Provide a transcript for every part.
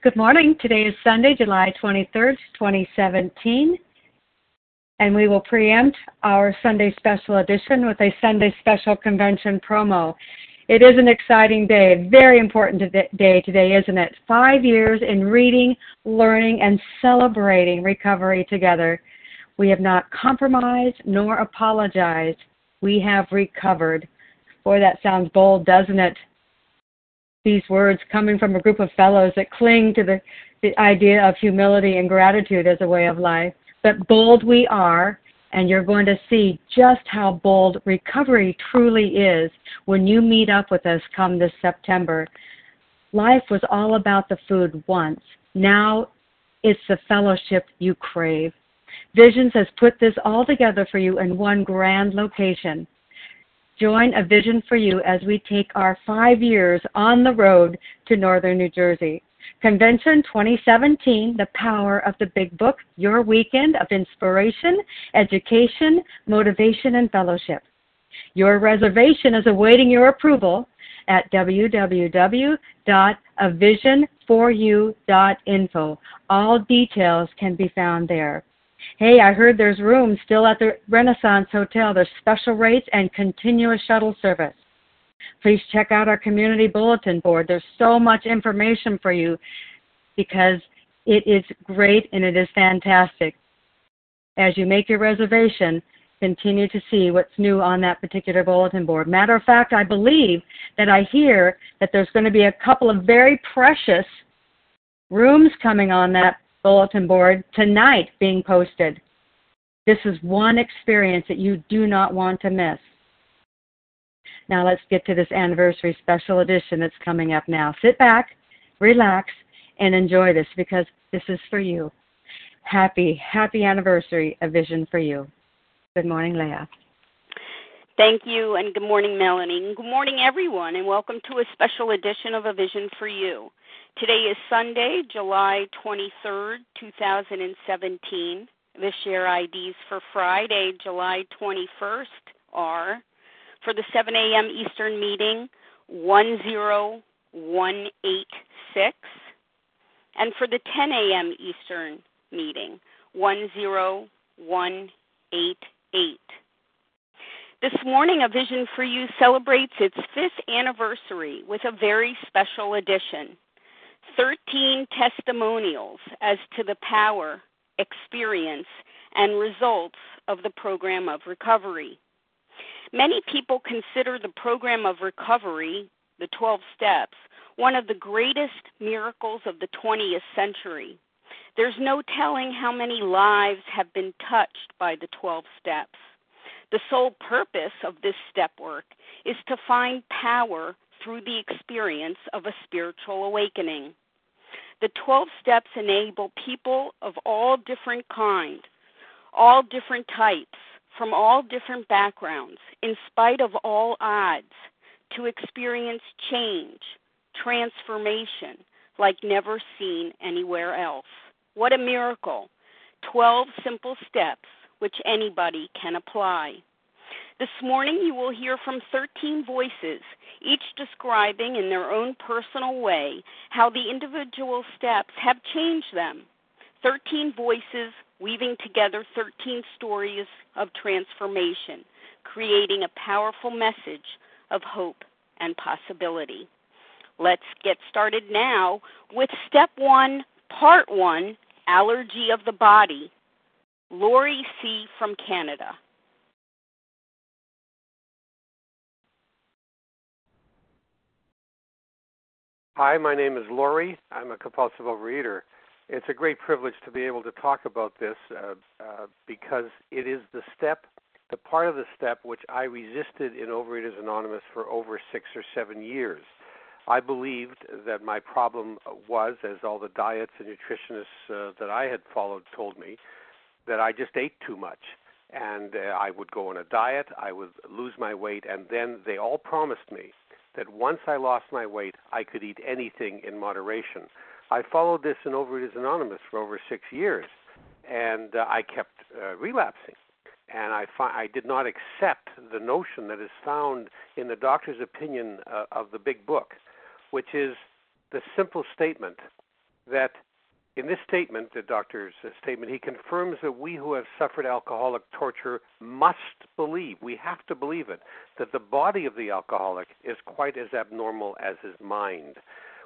Good morning. Today is Sunday, July 23rd, 2017, and we will preempt our Sunday special edition with a Sunday special convention promo. It is an exciting day, very important day today, isn't it? Five years in reading, learning, and celebrating recovery together. We have not compromised nor apologized. We have recovered. Boy, that sounds bold, doesn't it? These words coming from a group of fellows that cling to the, the idea of humility and gratitude as a way of life. But bold we are, and you're going to see just how bold recovery truly is when you meet up with us come this September. Life was all about the food once. Now it's the fellowship you crave. Visions has put this all together for you in one grand location. Join A Vision for You as we take our five years on the road to Northern New Jersey. Convention 2017, The Power of the Big Book, your weekend of inspiration, education, motivation, and fellowship. Your reservation is awaiting your approval at www.avisionforyou.info. All details can be found there. Hey, I heard there's rooms still at the Renaissance Hotel. There's special rates and continuous shuttle service. Please check out our community bulletin board. There's so much information for you because it is great and it is fantastic. As you make your reservation, continue to see what's new on that particular bulletin board. Matter of fact, I believe that I hear that there's going to be a couple of very precious rooms coming on that bulletin board tonight being posted. This is one experience that you do not want to miss. Now let's get to this anniversary special edition that's coming up now. Sit back, relax, and enjoy this because this is for you. Happy, happy anniversary, A Vision for You. Good morning, Leah. Thank you, and good morning, Melanie. Good morning, everyone, and welcome to a special edition of A Vision for You. Today is Sunday, July 23rd, 2017. The share IDs for Friday, July 21st are for the 7 a.m. Eastern meeting 10186 and for the 10 a.m. Eastern meeting 10188. This morning, A Vision for You celebrates its fifth anniversary with a very special edition. 13 testimonials as to the power, experience, and results of the program of recovery. Many people consider the program of recovery, the 12 steps, one of the greatest miracles of the 20th century. There's no telling how many lives have been touched by the 12 steps. The sole purpose of this step work is to find power through the experience of a spiritual awakening. The 12 steps enable people of all different kinds, all different types, from all different backgrounds, in spite of all odds, to experience change, transformation like never seen anywhere else. What a miracle! 12 simple steps which anybody can apply. This morning, you will hear from 13 voices, each describing in their own personal way how the individual steps have changed them. 13 voices weaving together 13 stories of transformation, creating a powerful message of hope and possibility. Let's get started now with step one, part one allergy of the body. Lori C. from Canada. Hi, my name is Laurie. I'm a compulsive overeater. It's a great privilege to be able to talk about this uh, uh, because it is the step, the part of the step which I resisted in Overeaters Anonymous for over six or seven years. I believed that my problem was, as all the diets and nutritionists uh, that I had followed told me, that I just ate too much. And uh, I would go on a diet, I would lose my weight, and then they all promised me that once I lost my weight, I could eat anything in moderation. I followed this in Overeaters Anonymous for over six years, and uh, I kept uh, relapsing. And I, fi- I did not accept the notion that is found in the doctor's opinion uh, of the big book, which is the simple statement that in this statement, the doctor's statement, he confirms that we who have suffered alcoholic torture must believe, we have to believe it, that the body of the alcoholic is quite as abnormal as his mind.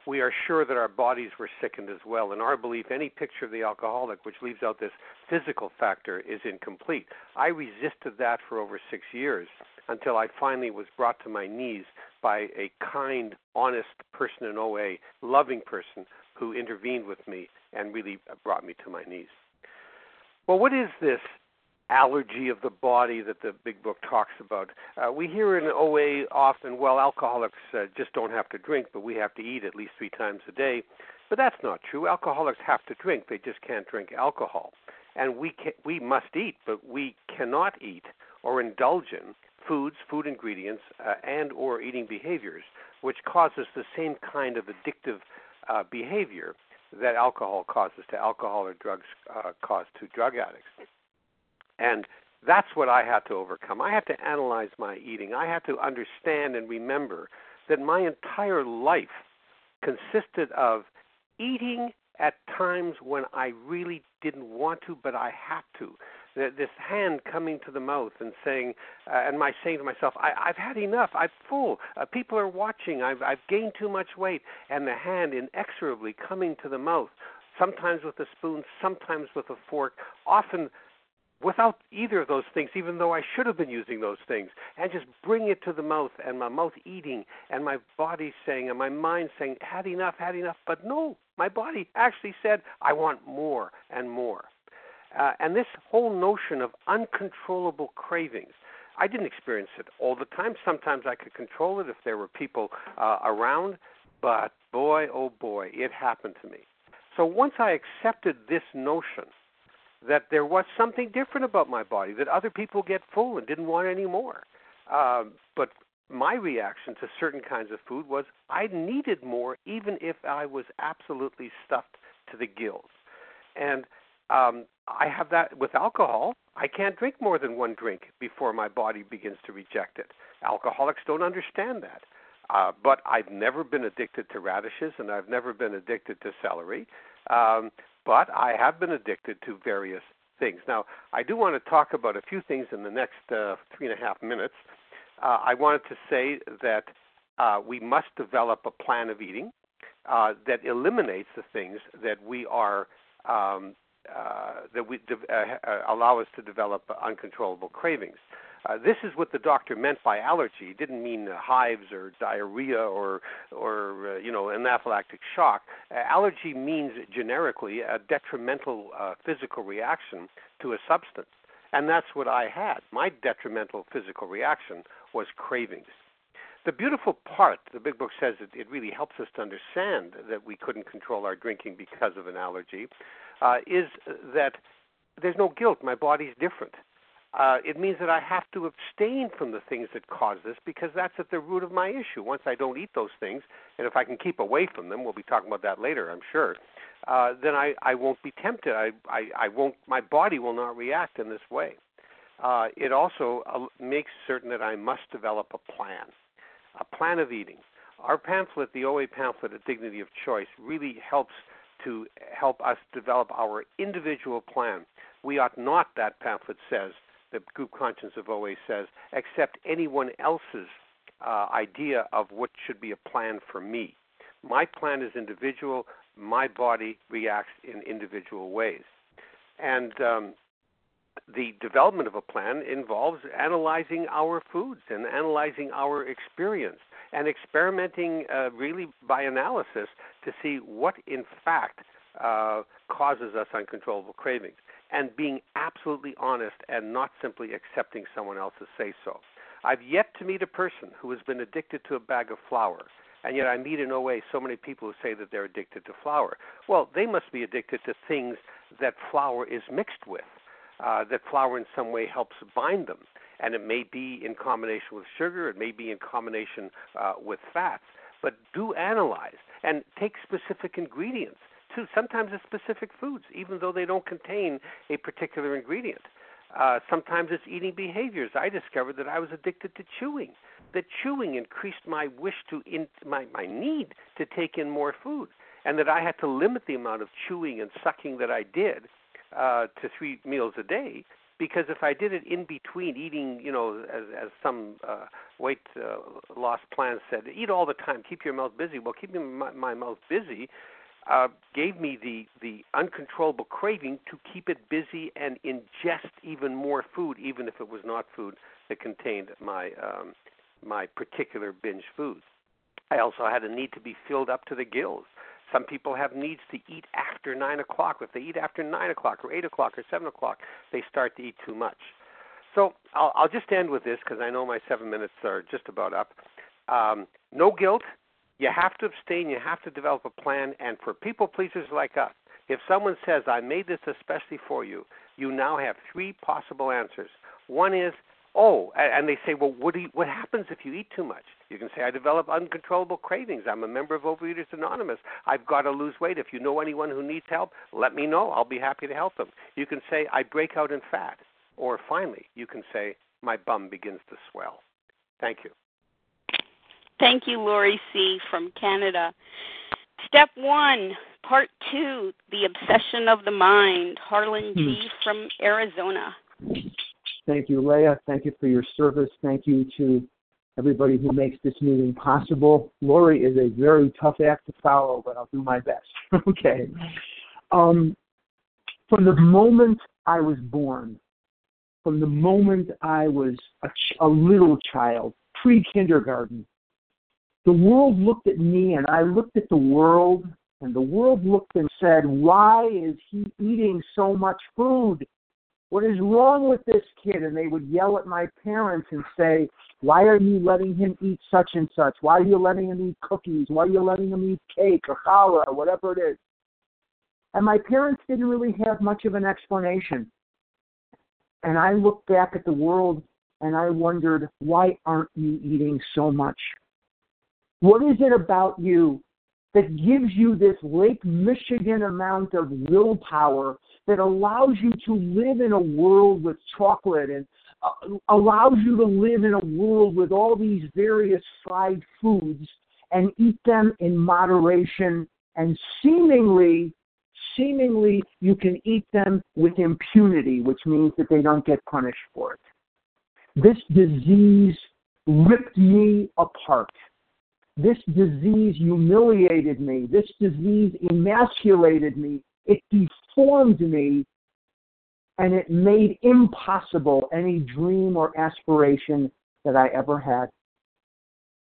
We are sure that our bodies were sickened as well. In our belief, any picture of the alcoholic which leaves out this physical factor is incomplete. I resisted that for over six years until I finally was brought to my knees by a kind, honest person in OA, loving person who intervened with me and really brought me to my knees. Well, what is this allergy of the body that the big book talks about? Uh, we hear in OA often, well, alcoholics uh, just don't have to drink, but we have to eat at least three times a day. But that's not true. Alcoholics have to drink; they just can't drink alcohol. And we can, we must eat, but we cannot eat or indulge in foods, food ingredients, uh, and or eating behaviors which causes the same kind of addictive uh, behavior that alcohol causes to alcohol or drugs uh, cause to drug addicts. And that's what I had to overcome. I had to analyze my eating. I had to understand and remember that my entire life consisted of eating at times when I really didn't want to, but I had to this hand coming to the mouth and saying, uh, and my saying to myself, I, I've had enough. I'm full. Uh, people are watching. I've, I've gained too much weight. And the hand inexorably coming to the mouth, sometimes with a spoon, sometimes with a fork, often without either of those things, even though I should have been using those things, and just bring it to the mouth, and my mouth eating, and my body saying, and my mind saying, had enough, had enough. But no, my body actually said, I want more and more. Uh, and this whole notion of uncontrollable cravings, I didn't experience it all the time. Sometimes I could control it if there were people uh, around, but boy, oh boy, it happened to me. So once I accepted this notion that there was something different about my body, that other people get full and didn't want any more, um, but my reaction to certain kinds of food was I needed more, even if I was absolutely stuffed to the gills. And um, I have that with alcohol. I can't drink more than one drink before my body begins to reject it. Alcoholics don't understand that. Uh, but I've never been addicted to radishes and I've never been addicted to celery. Um, but I have been addicted to various things. Now, I do want to talk about a few things in the next uh, three and a half minutes. Uh, I wanted to say that uh, we must develop a plan of eating uh, that eliminates the things that we are um, uh, that we de- uh, uh, allow us to develop uncontrollable cravings. Uh, this is what the doctor meant by allergy. He didn't mean uh, hives or diarrhea or, or uh, you know, anaphylactic shock. Uh, allergy means generically a detrimental uh, physical reaction to a substance, and that's what I had. My detrimental physical reaction was cravings. The beautiful part, the big book says it, it really helps us to understand that we couldn't control our drinking because of an allergy, uh, is that there's no guilt. My body's different. Uh, it means that I have to abstain from the things that cause this because that's at the root of my issue. Once I don't eat those things, and if I can keep away from them, we'll be talking about that later, I'm sure. Uh, then I, I won't be tempted. I, I, I won't. My body will not react in this way. Uh, it also uh, makes certain that I must develop a plan, a plan of eating. Our pamphlet, the OA pamphlet, A Dignity of Choice, really helps to help us develop our individual plan. We ought not, that pamphlet says, the group conscience of OA says, accept anyone else's uh, idea of what should be a plan for me. My plan is individual. My body reacts in individual ways. And um, the development of a plan involves analyzing our foods and analyzing our experience and experimenting uh, really by analysis to see what in fact uh, causes us uncontrollable cravings and being absolutely honest and not simply accepting someone else's say so. I've yet to meet a person who has been addicted to a bag of flour, and yet I meet in OA so many people who say that they're addicted to flour. Well, they must be addicted to things that flour is mixed with, uh, that flour in some way helps bind them and it may be in combination with sugar, it may be in combination uh, with fats. But do analyze and take specific ingredients too. Sometimes it's specific foods, even though they don't contain a particular ingredient. Uh, sometimes it's eating behaviors. I discovered that I was addicted to chewing. That chewing increased my wish to in my my need to take in more food. and that I had to limit the amount of chewing and sucking that I did uh, to three meals a day because if I did it in between eating, you know, as as some uh, weight uh, loss plan said, eat all the time, keep your mouth busy. Well, keeping my, my mouth busy uh, gave me the the uncontrollable craving to keep it busy and ingest even more food, even if it was not food that contained my um, my particular binge foods. I also had a need to be filled up to the gills. Some people have needs to eat after nine o'clock. If they eat after nine o'clock or eight o'clock or seven o'clock, they start to eat too much. So I'll, I'll just end with this because I know my seven minutes are just about up. Um, no guilt. You have to abstain. You have to develop a plan. And for people pleasers like us, if someone says, I made this especially for you, you now have three possible answers. One is, oh, and they say, well, what, do you, what happens if you eat too much? You can say, I develop uncontrollable cravings. I'm a member of Overeaters Anonymous. I've got to lose weight. If you know anyone who needs help, let me know. I'll be happy to help them. You can say, I break out in fat. Or finally, you can say, my bum begins to swell. Thank you. Thank you, Lori C. from Canada. Step one, part two, the obsession of the mind. Harlan G. Hmm. from Arizona. Thank you, Leah. Thank you for your service. Thank you to everybody who makes this meeting possible. Lori is a very tough act to follow, but I'll do my best. okay. Um, from the moment I was born, from the moment I was a, ch- a little child, pre kindergarten, the world looked at me and I looked at the world, and the world looked and said, Why is he eating so much food? What is wrong with this kid? And they would yell at my parents and say, Why are you letting him eat such and such? Why are you letting him eat cookies? Why are you letting him eat cake or challah or whatever it is? And my parents didn't really have much of an explanation. And I looked back at the world and I wondered, why aren't you eating so much? What is it about you that gives you this Lake Michigan amount of willpower that allows you to live in a world with chocolate and uh, allows you to live in a world with all these various fried foods and eat them in moderation. And seemingly seemingly you can eat them with impunity which means that they don't get punished for it. This disease ripped me apart this disease humiliated me. This disease emasculated me. It deformed me. And it made impossible any dream or aspiration that I ever had.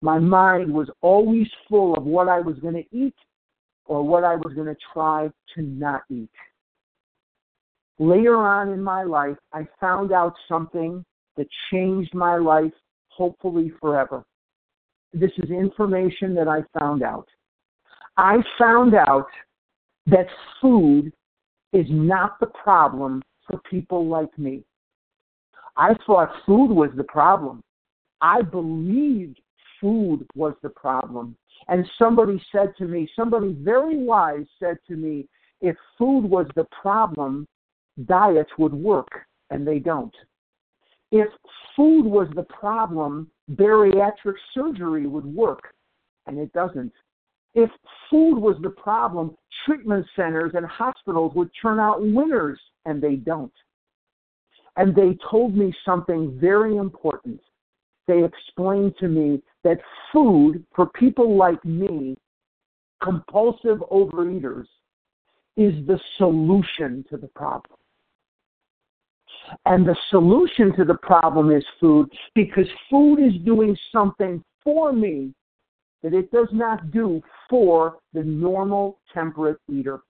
My mind was always full of what I was going to eat or what I was going to try to not eat. Later on in my life, I found out something that changed my life, hopefully forever this is information that I found out. I found out that food is not the problem for people like me. I thought food was the problem. I believed food was the problem. And somebody said to me, somebody very wise said to me, if food was the problem, diets would work, and they don't. If food was the problem, bariatric surgery would work, and it doesn't. If food was the problem, treatment centers and hospitals would turn out winners, and they don't. And they told me something very important. They explained to me that food, for people like me, compulsive overeaters, is the solution to the problem. And the solution to the problem is food because food is doing something for me that it does not do for the normal temperate eater.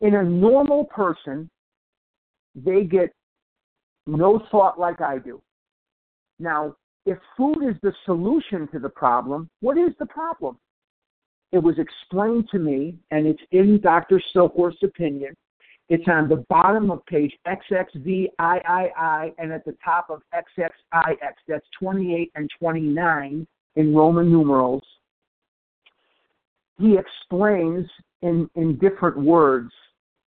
In a normal person, they get no thought like I do. Now, if food is the solution to the problem, what is the problem? It was explained to me, and it's in Dr. Silkworth's opinion, it's on the bottom of page XXVIII and at the top of XXIX. That's 28 and 29 in Roman numerals. He explains in, in different words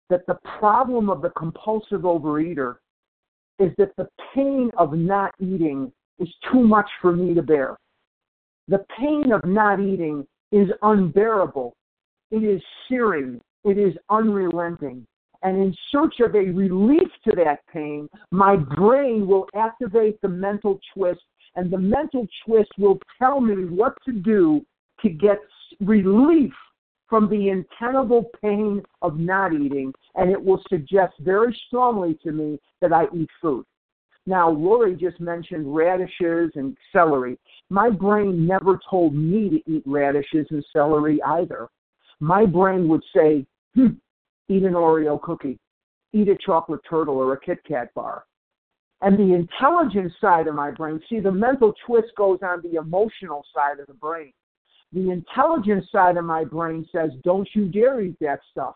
that the problem of the compulsive overeater is that the pain of not eating is too much for me to bear. The pain of not eating is unbearable it is searing, it is unrelenting. And in search of a relief to that pain, my brain will activate the mental twist, and the mental twist will tell me what to do to get relief from the untenable pain of not eating, and it will suggest very strongly to me that I eat food. Now, Lori just mentioned radishes and celery. My brain never told me to eat radishes and celery either. My brain would say, hmm, eat an Oreo cookie, eat a chocolate turtle or a Kit Kat bar. And the intelligence side of my brain, see, the mental twist goes on the emotional side of the brain. The intelligence side of my brain says, don't you dare eat that stuff.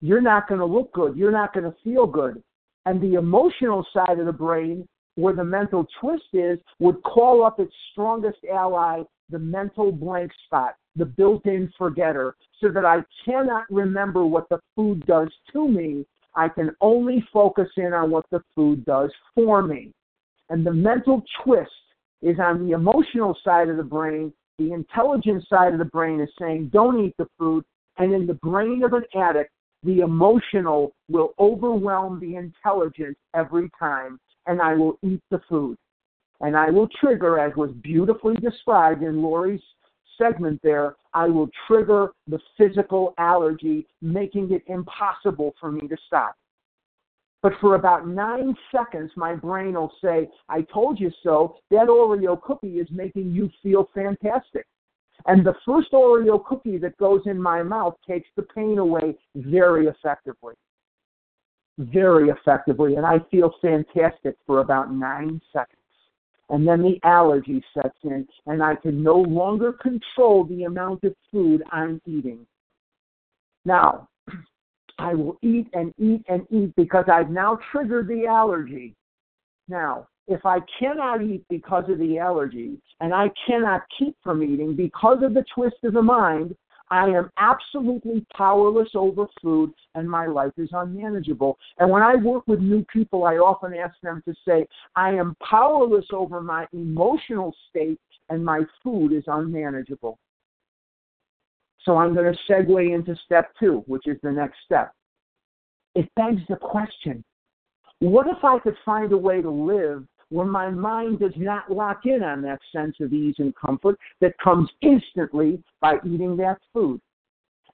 You're not going to look good. You're not going to feel good and the emotional side of the brain, where the mental twist is, would call up its strongest ally, the mental blank spot, the built in forgetter, so that I cannot remember what the food does to me. I can only focus in on what the food does for me. And the mental twist is on the emotional side of the brain. The intelligence side of the brain is saying, don't eat the food. And in the brain of an addict, the emotional will overwhelm the intelligence every time, and I will eat the food. And I will trigger, as was beautifully described in Lori's segment there, I will trigger the physical allergy, making it impossible for me to stop. But for about nine seconds, my brain will say, I told you so. That Oreo cookie is making you feel fantastic. And the first Oreo cookie that goes in my mouth takes the pain away very effectively. Very effectively. And I feel fantastic for about nine seconds. And then the allergy sets in, and I can no longer control the amount of food I'm eating. Now, I will eat and eat and eat because I've now triggered the allergy. Now, if I cannot eat because of the allergy and I cannot keep from eating because of the twist of the mind, I am absolutely powerless over food and my life is unmanageable. And when I work with new people, I often ask them to say, I am powerless over my emotional state and my food is unmanageable. So I'm going to segue into step two, which is the next step. It begs the question what if I could find a way to live where my mind does not lock in on that sense of ease and comfort that comes instantly by eating that food.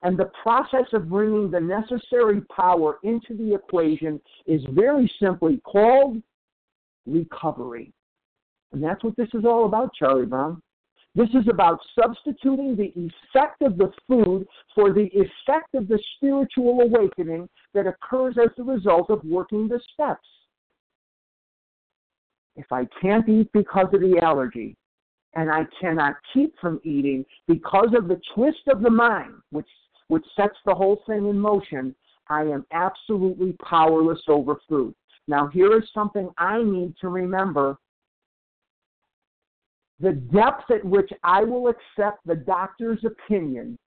And the process of bringing the necessary power into the equation is very simply called recovery. And that's what this is all about, Charlie Brown. This is about substituting the effect of the food for the effect of the spiritual awakening that occurs as the result of working the steps if I can't eat because of the allergy, and I cannot keep from eating because of the twist of the mind, which which sets the whole thing in motion, I am absolutely powerless over food. Now, here is something I need to remember. The depth at which I will accept the doctor's opinion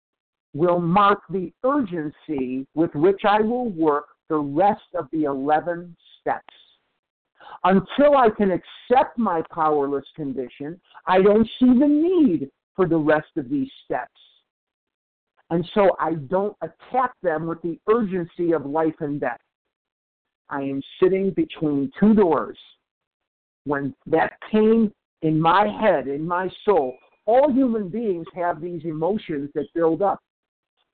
will mark the urgency with which I will work the rest of the 11 steps. Until I can accept my powerless condition, I don't see the need for the rest of these steps. And so I don't attack them with the urgency of life and death. I am sitting between two doors. When that pain in my head, in my soul, all human beings have these emotions that build up.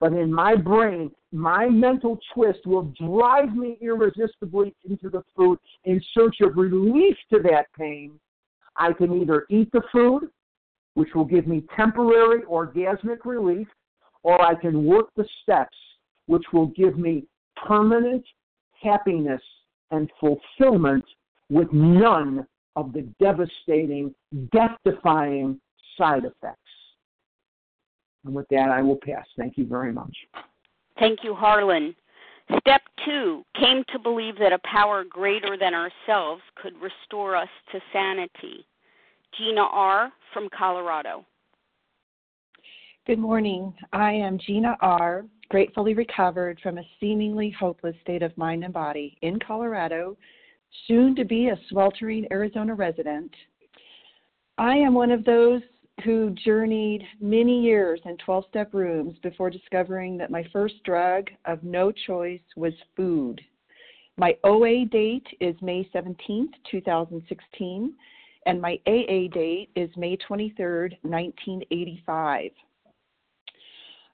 But in my brain, my mental twist will drive me irresistibly into the food in search of relief to that pain. I can either eat the food, which will give me temporary orgasmic relief, or I can work the steps, which will give me permanent happiness and fulfillment with none of the devastating, death defying side effects. And with that, I will pass. Thank you very much. Thank you, Harlan. Step two came to believe that a power greater than ourselves could restore us to sanity. Gina R. from Colorado. Good morning. I am Gina R., gratefully recovered from a seemingly hopeless state of mind and body in Colorado, soon to be a sweltering Arizona resident. I am one of those who journeyed many years in 12 step rooms before discovering that my first drug of no choice was food. My OA date is May 17, 2016, and my AA date is May 23, 1985.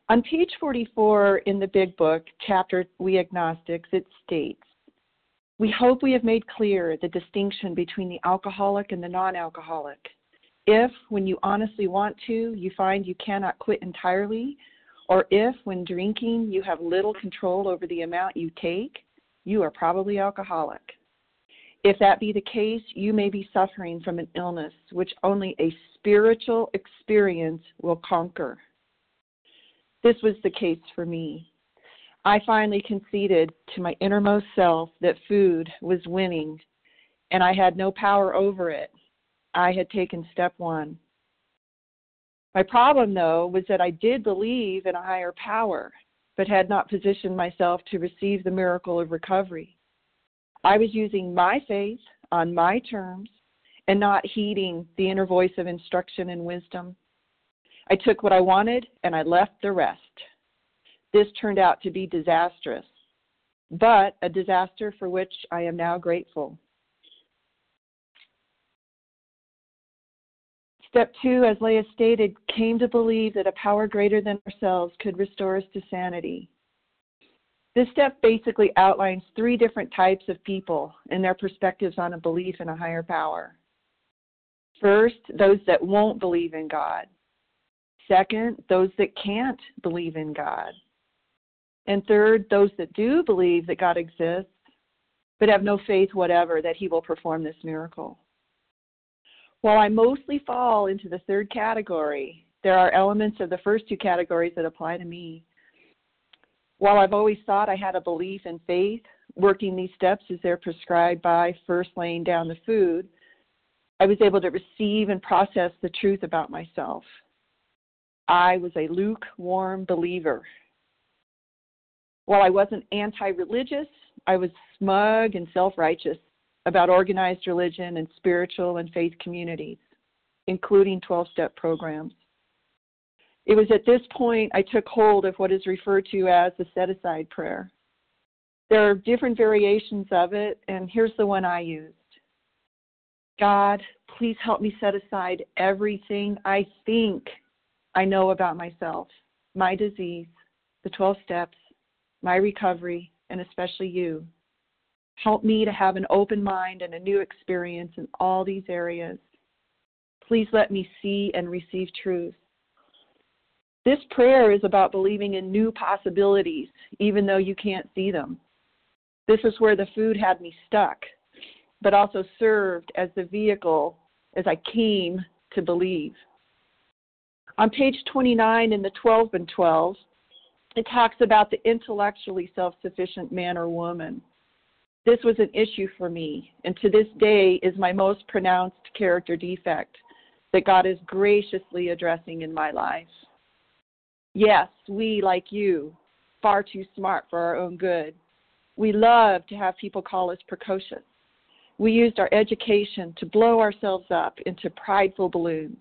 On page 44 in the Big Book, chapter We Agnostics, it states We hope we have made clear the distinction between the alcoholic and the non alcoholic. If, when you honestly want to, you find you cannot quit entirely, or if, when drinking, you have little control over the amount you take, you are probably alcoholic. If that be the case, you may be suffering from an illness which only a spiritual experience will conquer. This was the case for me. I finally conceded to my innermost self that food was winning, and I had no power over it. I had taken step one. My problem, though, was that I did believe in a higher power, but had not positioned myself to receive the miracle of recovery. I was using my faith on my terms and not heeding the inner voice of instruction and wisdom. I took what I wanted and I left the rest. This turned out to be disastrous, but a disaster for which I am now grateful. Step two, as Leah stated, came to believe that a power greater than ourselves could restore us to sanity. This step basically outlines three different types of people and their perspectives on a belief in a higher power. First, those that won't believe in God. Second, those that can't believe in God. And third, those that do believe that God exists, but have no faith whatever that He will perform this miracle. While I mostly fall into the third category, there are elements of the first two categories that apply to me. While I've always thought I had a belief in faith, working these steps as they're prescribed by first laying down the food, I was able to receive and process the truth about myself. I was a lukewarm believer. While I wasn't anti religious, I was smug and self righteous about organized religion and spiritual and faith communities, including 12 step programs. It was at this point I took hold of what is referred to as the set aside prayer. There are different variations of it, and here's the one I used God, please help me set aside everything I think I know about myself, my disease, the 12 steps, my recovery, and especially you. Help me to have an open mind and a new experience in all these areas. Please let me see and receive truth. This prayer is about believing in new possibilities, even though you can't see them. This is where the food had me stuck, but also served as the vehicle as I came to believe. On page 29 in the 12 and 12, it talks about the intellectually self sufficient man or woman. This was an issue for me, and to this day is my most pronounced character defect that God is graciously addressing in my life. Yes, we, like you, far too smart for our own good. We love to have people call us precocious. We used our education to blow ourselves up into prideful balloons,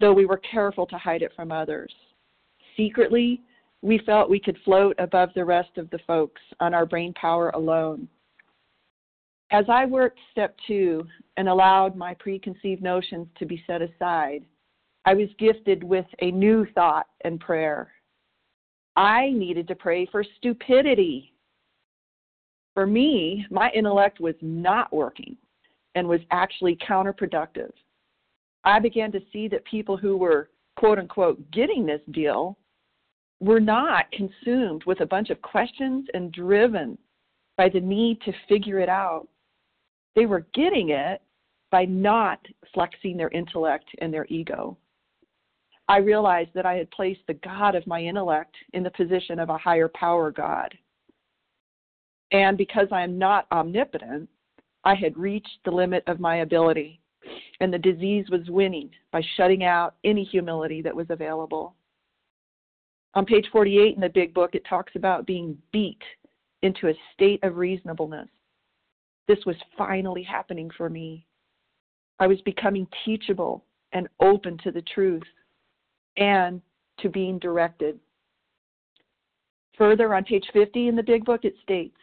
though we were careful to hide it from others. Secretly, we felt we could float above the rest of the folks on our brain power alone. As I worked step two and allowed my preconceived notions to be set aside, I was gifted with a new thought and prayer. I needed to pray for stupidity. For me, my intellect was not working and was actually counterproductive. I began to see that people who were, quote unquote, getting this deal were not consumed with a bunch of questions and driven by the need to figure it out. They were getting it by not flexing their intellect and their ego. I realized that I had placed the God of my intellect in the position of a higher power God. And because I am not omnipotent, I had reached the limit of my ability, and the disease was winning by shutting out any humility that was available. On page 48 in the big book, it talks about being beat into a state of reasonableness. This was finally happening for me. I was becoming teachable and open to the truth and to being directed. Further on page 50 in the Big Book, it states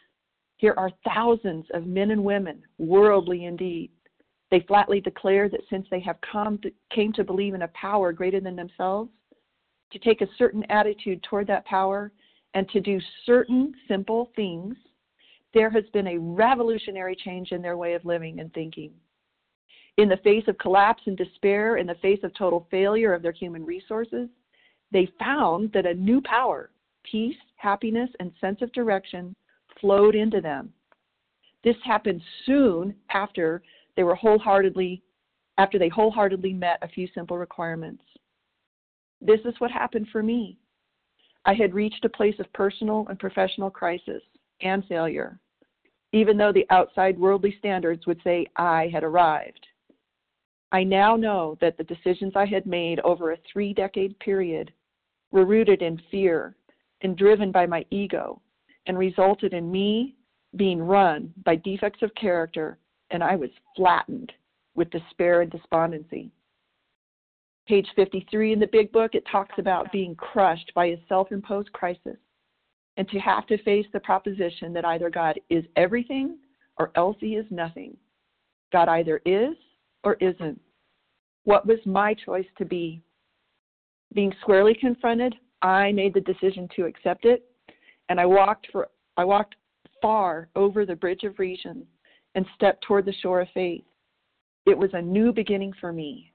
Here are thousands of men and women, worldly indeed. They flatly declare that since they have come to, came to believe in a power greater than themselves, to take a certain attitude toward that power, and to do certain simple things, there has been a revolutionary change in their way of living and thinking. In the face of collapse and despair, in the face of total failure of their human resources, they found that a new power, peace, happiness, and sense of direction flowed into them. This happened soon after they were wholeheartedly after they wholeheartedly met a few simple requirements. This is what happened for me. I had reached a place of personal and professional crisis and failure, even though the outside worldly standards would say I had arrived. I now know that the decisions I had made over a three decade period were rooted in fear and driven by my ego and resulted in me being run by defects of character, and I was flattened with despair and despondency. Page 53 in the big book, it talks about being crushed by a self imposed crisis and to have to face the proposition that either God is everything or else he is nothing. God either is or isn't. What was my choice to be? Being squarely confronted, I made the decision to accept it, and I walked for I walked far over the bridge of reason and stepped toward the shore of faith. It was a new beginning for me.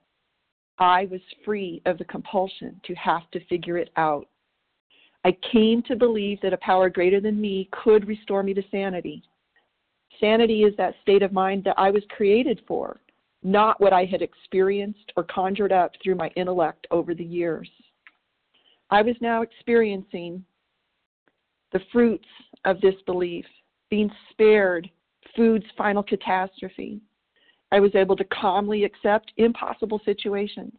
I was free of the compulsion to have to figure it out. I came to believe that a power greater than me could restore me to sanity. Sanity is that state of mind that I was created for, not what I had experienced or conjured up through my intellect over the years. I was now experiencing the fruits of this belief, being spared food's final catastrophe. I was able to calmly accept impossible situations,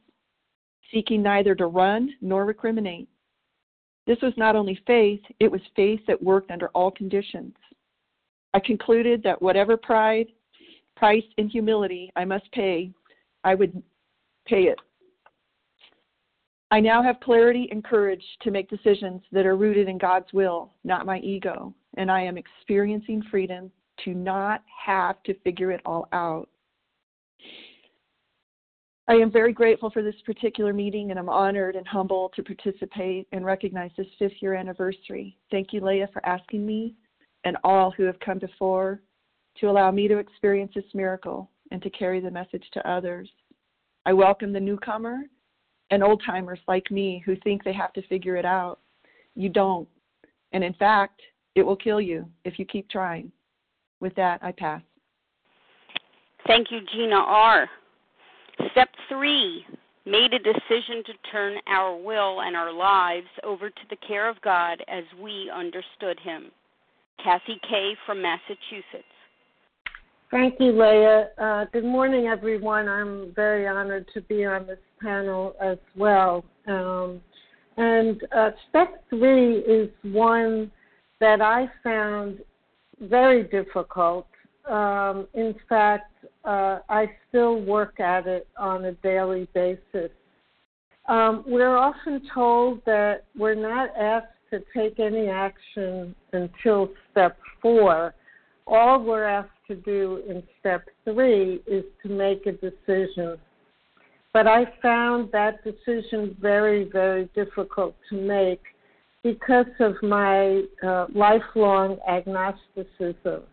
seeking neither to run nor recriminate. This was not only faith, it was faith that worked under all conditions. I concluded that whatever pride, price, and humility I must pay, I would pay it. I now have clarity and courage to make decisions that are rooted in God's will, not my ego, and I am experiencing freedom to not have to figure it all out. I am very grateful for this particular meeting and I'm honored and humbled to participate and recognize this fifth year anniversary. Thank you, Leah, for asking me and all who have come before to allow me to experience this miracle and to carry the message to others. I welcome the newcomer and old timers like me who think they have to figure it out. You don't. And in fact, it will kill you if you keep trying. With that, I pass. Thank you, Gina R. Step three made a decision to turn our will and our lives over to the care of God as we understood Him. Kathy K. from Massachusetts. Thank you, Leah. Uh, good morning, everyone. I'm very honored to be on this panel as well. Um, and uh, step three is one that I found very difficult. Um, in fact, uh, I still work at it on a daily basis. Um, we're often told that we're not asked to take any action until step four. All we're asked to do in step three is to make a decision. But I found that decision very, very difficult to make because of my uh, lifelong agnosticism.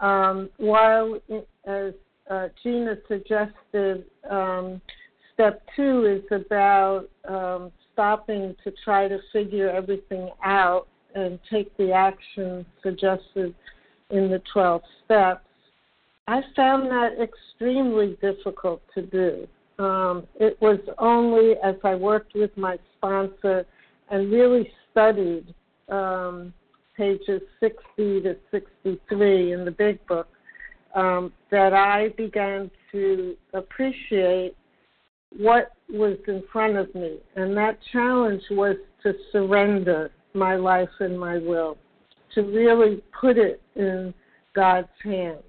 Um, while, as uh, Gina suggested, um, step two is about um, stopping to try to figure everything out and take the action suggested in the 12 steps. I found that extremely difficult to do. Um, it was only as I worked with my sponsor and really studied um, pages 60 to 63 in the big book um, that I began to appreciate what was in front of me. And that challenge was to surrender my life and my will, to really put it in God's hands.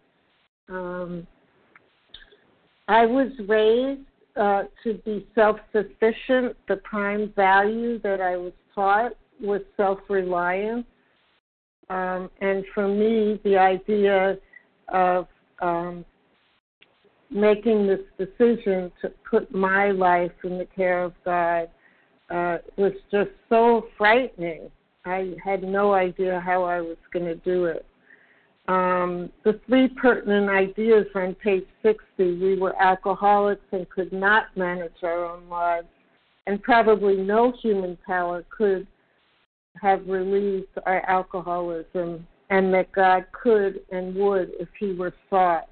Um, I was raised uh, to be self sufficient, the prime value that I was taught was self reliance. Um, and for me, the idea of um, making this decision to put my life in the care of God uh, was just so frightening. I had no idea how I was going to do it. Um, the three pertinent ideas on page 60 we were alcoholics and could not manage our own lives, and probably no human power could have relieved our alcoholism, and that God could and would if He were sought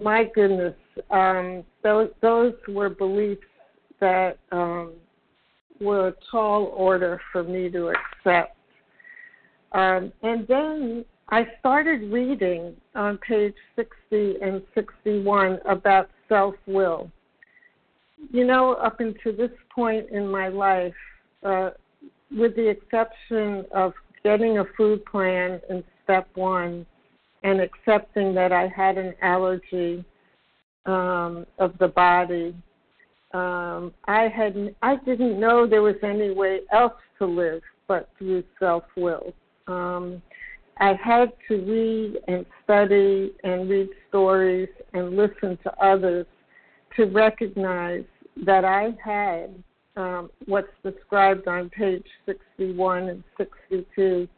my goodness, um, those those were beliefs that um, were a tall order for me to accept. Um, and then I started reading on page 60 and 61 about self will. You know, up until this point in my life, uh, with the exception of getting a food plan in step one, and accepting that I had an allergy um, of the body. Um, I had I didn't know there was any way else to live but through self will. Um, I had to read and study and read stories and listen to others to recognize that I had um, what's described on page 61 and 62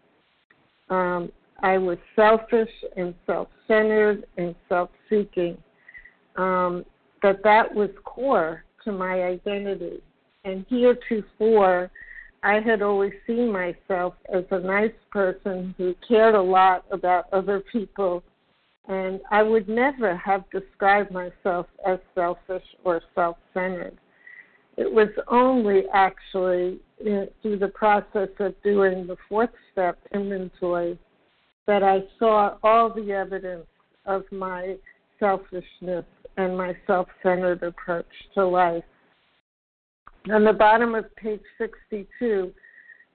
um, I was selfish and self-centered and self-seeking. Um, that that was core to my identity. And heretofore, I had always seen myself as a nice person who cared a lot about other people, and I would never have described myself as selfish or self centered. It was only actually through the process of doing the fourth step inventory that I saw all the evidence of my selfishness and my self centered approach to life. On the bottom of page 62,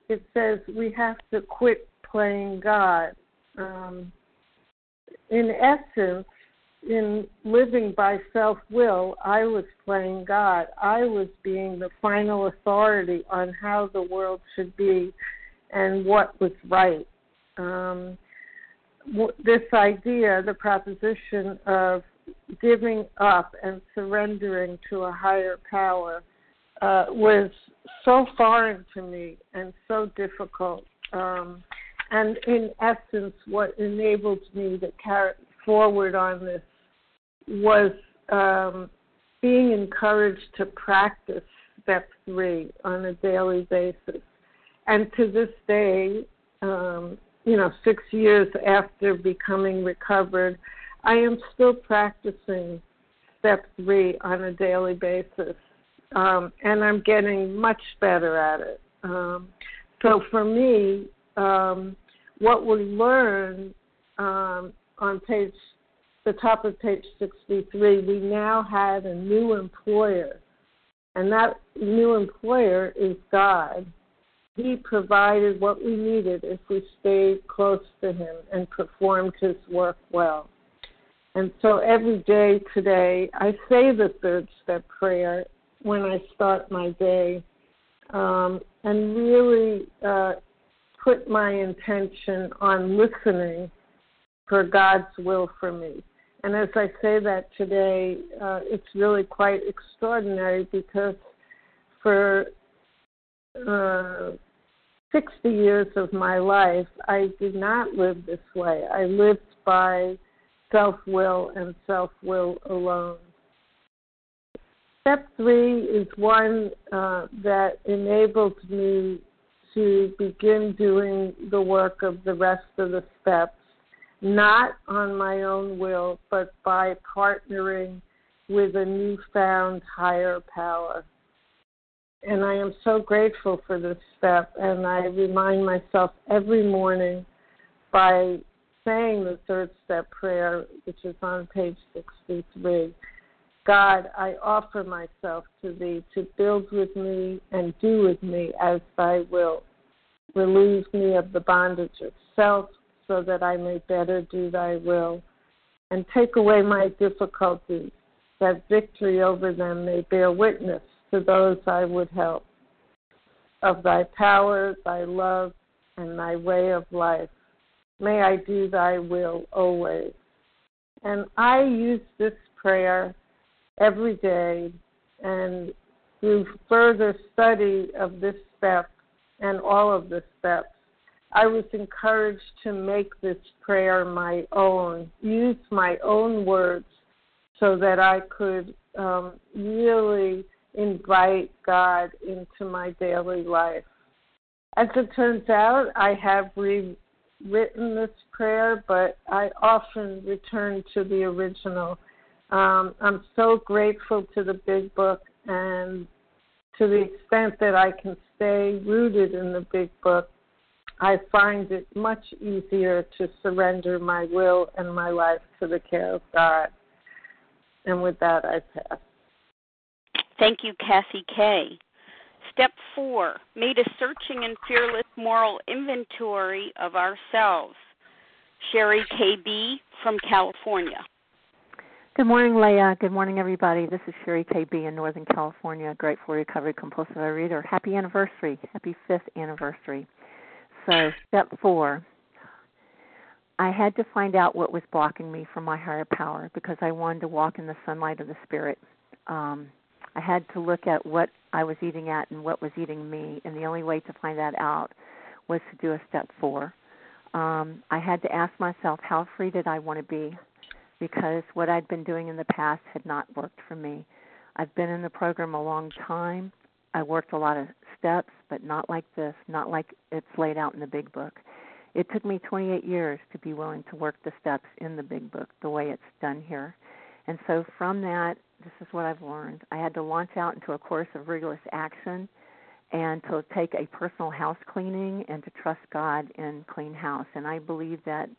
it says we have to quit playing God. Um, in essence, in living by self will, I was playing God. I was being the final authority on how the world should be and what was right. Um, this idea, the proposition of giving up and surrendering to a higher power, uh, was so foreign to me and so difficult. Um, and in essence, what enabled me to carry forward on this was um, being encouraged to practice step three on a daily basis. And to this day, um, you know, six years after becoming recovered, I am still practicing step three on a daily basis. Um, and I'm getting much better at it. Um, so for me, um, what we learn um, on page, the top of page 63, we now have a new employer. And that new employer is God. He provided what we needed if we stayed close to Him and performed His work well. And so every day today, I say the third step prayer when I start my day um, and really uh, put my intention on listening for God's will for me. And as I say that today, uh, it's really quite extraordinary because for uh, 60 years of my life, I did not live this way. I lived by self will and self will alone. Step three is one uh, that enabled me to begin doing the work of the rest of the steps, not on my own will, but by partnering with a newfound higher power and I am so grateful for this step. And I remind myself every morning by saying the third step prayer, which is on page 63. God, I offer myself to thee to build with me and do with me as thy will. Relieve me of the bondage of self so that I may better do thy will. And take away my difficulties that victory over them may bear witness to those I would help. Of thy power, thy love, and thy way of life, may I do thy will always. And I use this prayer every day and through further study of this step and all of the steps, I was encouraged to make this prayer my own, use my own words so that I could um, really invite God into my daily life. As it turns out, I have rewritten this prayer, but I often return to the original. Um, I'm so grateful to the Big Book and to the extent that I can stay rooted in the Big Book, I find it much easier to surrender my will and my life to the care of God. And with that, I pass. Thank you, Kathy K. Step four made a searching and fearless moral inventory of ourselves. Sherry KB from California. Good morning, Leah. Good morning, everybody. This is Sherry KB in Northern California, grateful recovery compulsive reader. Happy anniversary. Happy fifth anniversary. So, step four. I had to find out what was blocking me from my higher power because I wanted to walk in the sunlight of the Spirit. Um, I had to look at what I was eating at and what was eating me, and the only way to find that out was to do a step four. Um, I had to ask myself, how free did I want to be? because what I'd been doing in the past had not worked for me. I've been in the program a long time. I worked a lot of steps, but not like this, not like it's laid out in the big book. It took me 28 years to be willing to work the steps in the big book the way it's done here. And so from that, this is what I've learned. I had to launch out into a course of rigorous action and to take a personal house cleaning and to trust God in clean house. And I believe that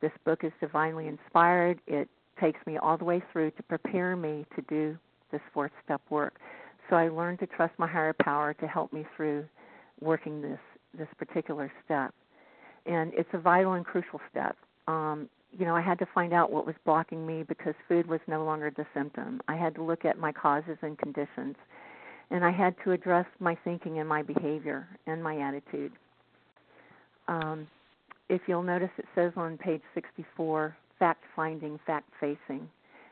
this book is divinely inspired. It takes me all the way through to prepare me to do this fourth step work. So I learned to trust my higher power to help me through working this this particular step. And it's a vital and crucial step. Um, you know, I had to find out what was blocking me because food was no longer the symptom. I had to look at my causes and conditions. And I had to address my thinking and my behavior and my attitude. Um, if you'll notice, it says on page 64 fact finding, fact facing.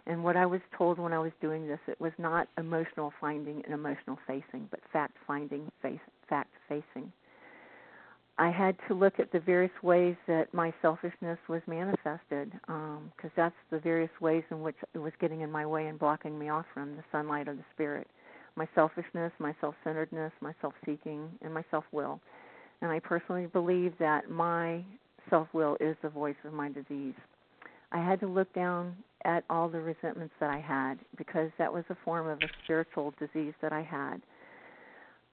And what I was told when I was doing this, it was not emotional finding and emotional facing, but fact finding, face, fact facing. I had to look at the various ways that my selfishness was manifested, because um, that's the various ways in which it was getting in my way and blocking me off from the sunlight of the spirit. My selfishness, my self centeredness, my self seeking, and my self will. And I personally believe that my self will is the voice of my disease. I had to look down at all the resentments that I had because that was a form of a spiritual disease that I had.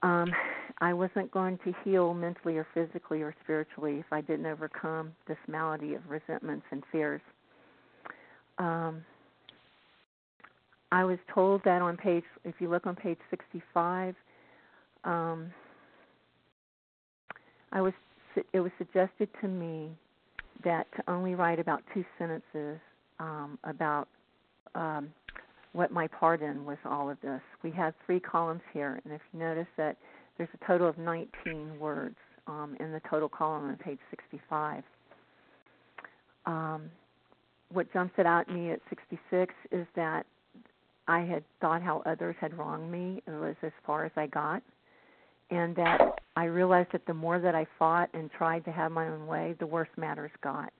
Um, I wasn't going to heal mentally or physically or spiritually if I didn't overcome this malady of resentments and fears. Um, I was told that on page, if you look on page 65, um, I was it was suggested to me that to only write about two sentences um, about um, what my part in was all of this. We had three columns here, and if you notice that there's a total of 19 words um, in the total column on page 65. Um, what jumps it out at me at 66 is that I had thought how others had wronged me. It was as far as I got and that I realized that the more that I fought and tried to have my own way, the worse matters got.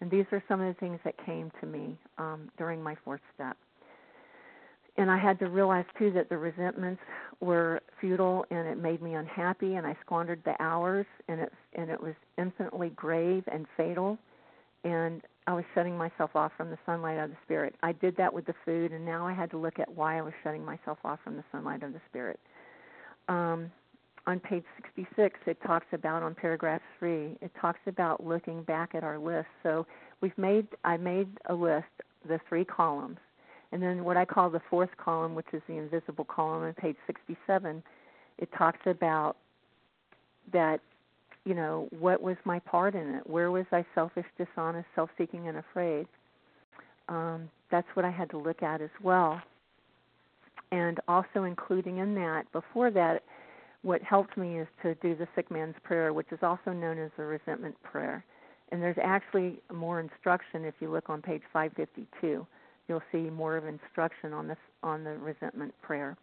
And these are some of the things that came to me um, during my fourth step. And I had to realize too that the resentments were futile and it made me unhappy and I squandered the hours and it and it was infinitely grave and fatal and I was shutting myself off from the sunlight of the spirit. I did that with the food and now I had to look at why I was shutting myself off from the sunlight of the spirit. Um, on page 66, it talks about on paragraph three, it talks about looking back at our list. So we've made, I made a list, the three columns, and then what I call the fourth column, which is the invisible column on page 67, it talks about that, you know, what was my part in it? Where was I selfish, dishonest, self-seeking, and afraid? Um, that's what I had to look at as well. and also including in that, before that, what helped me is to do the sick man's prayer, which is also known as the resentment prayer. And there's actually more instruction if you look on page 552. You'll see more of instruction on this on the resentment prayer.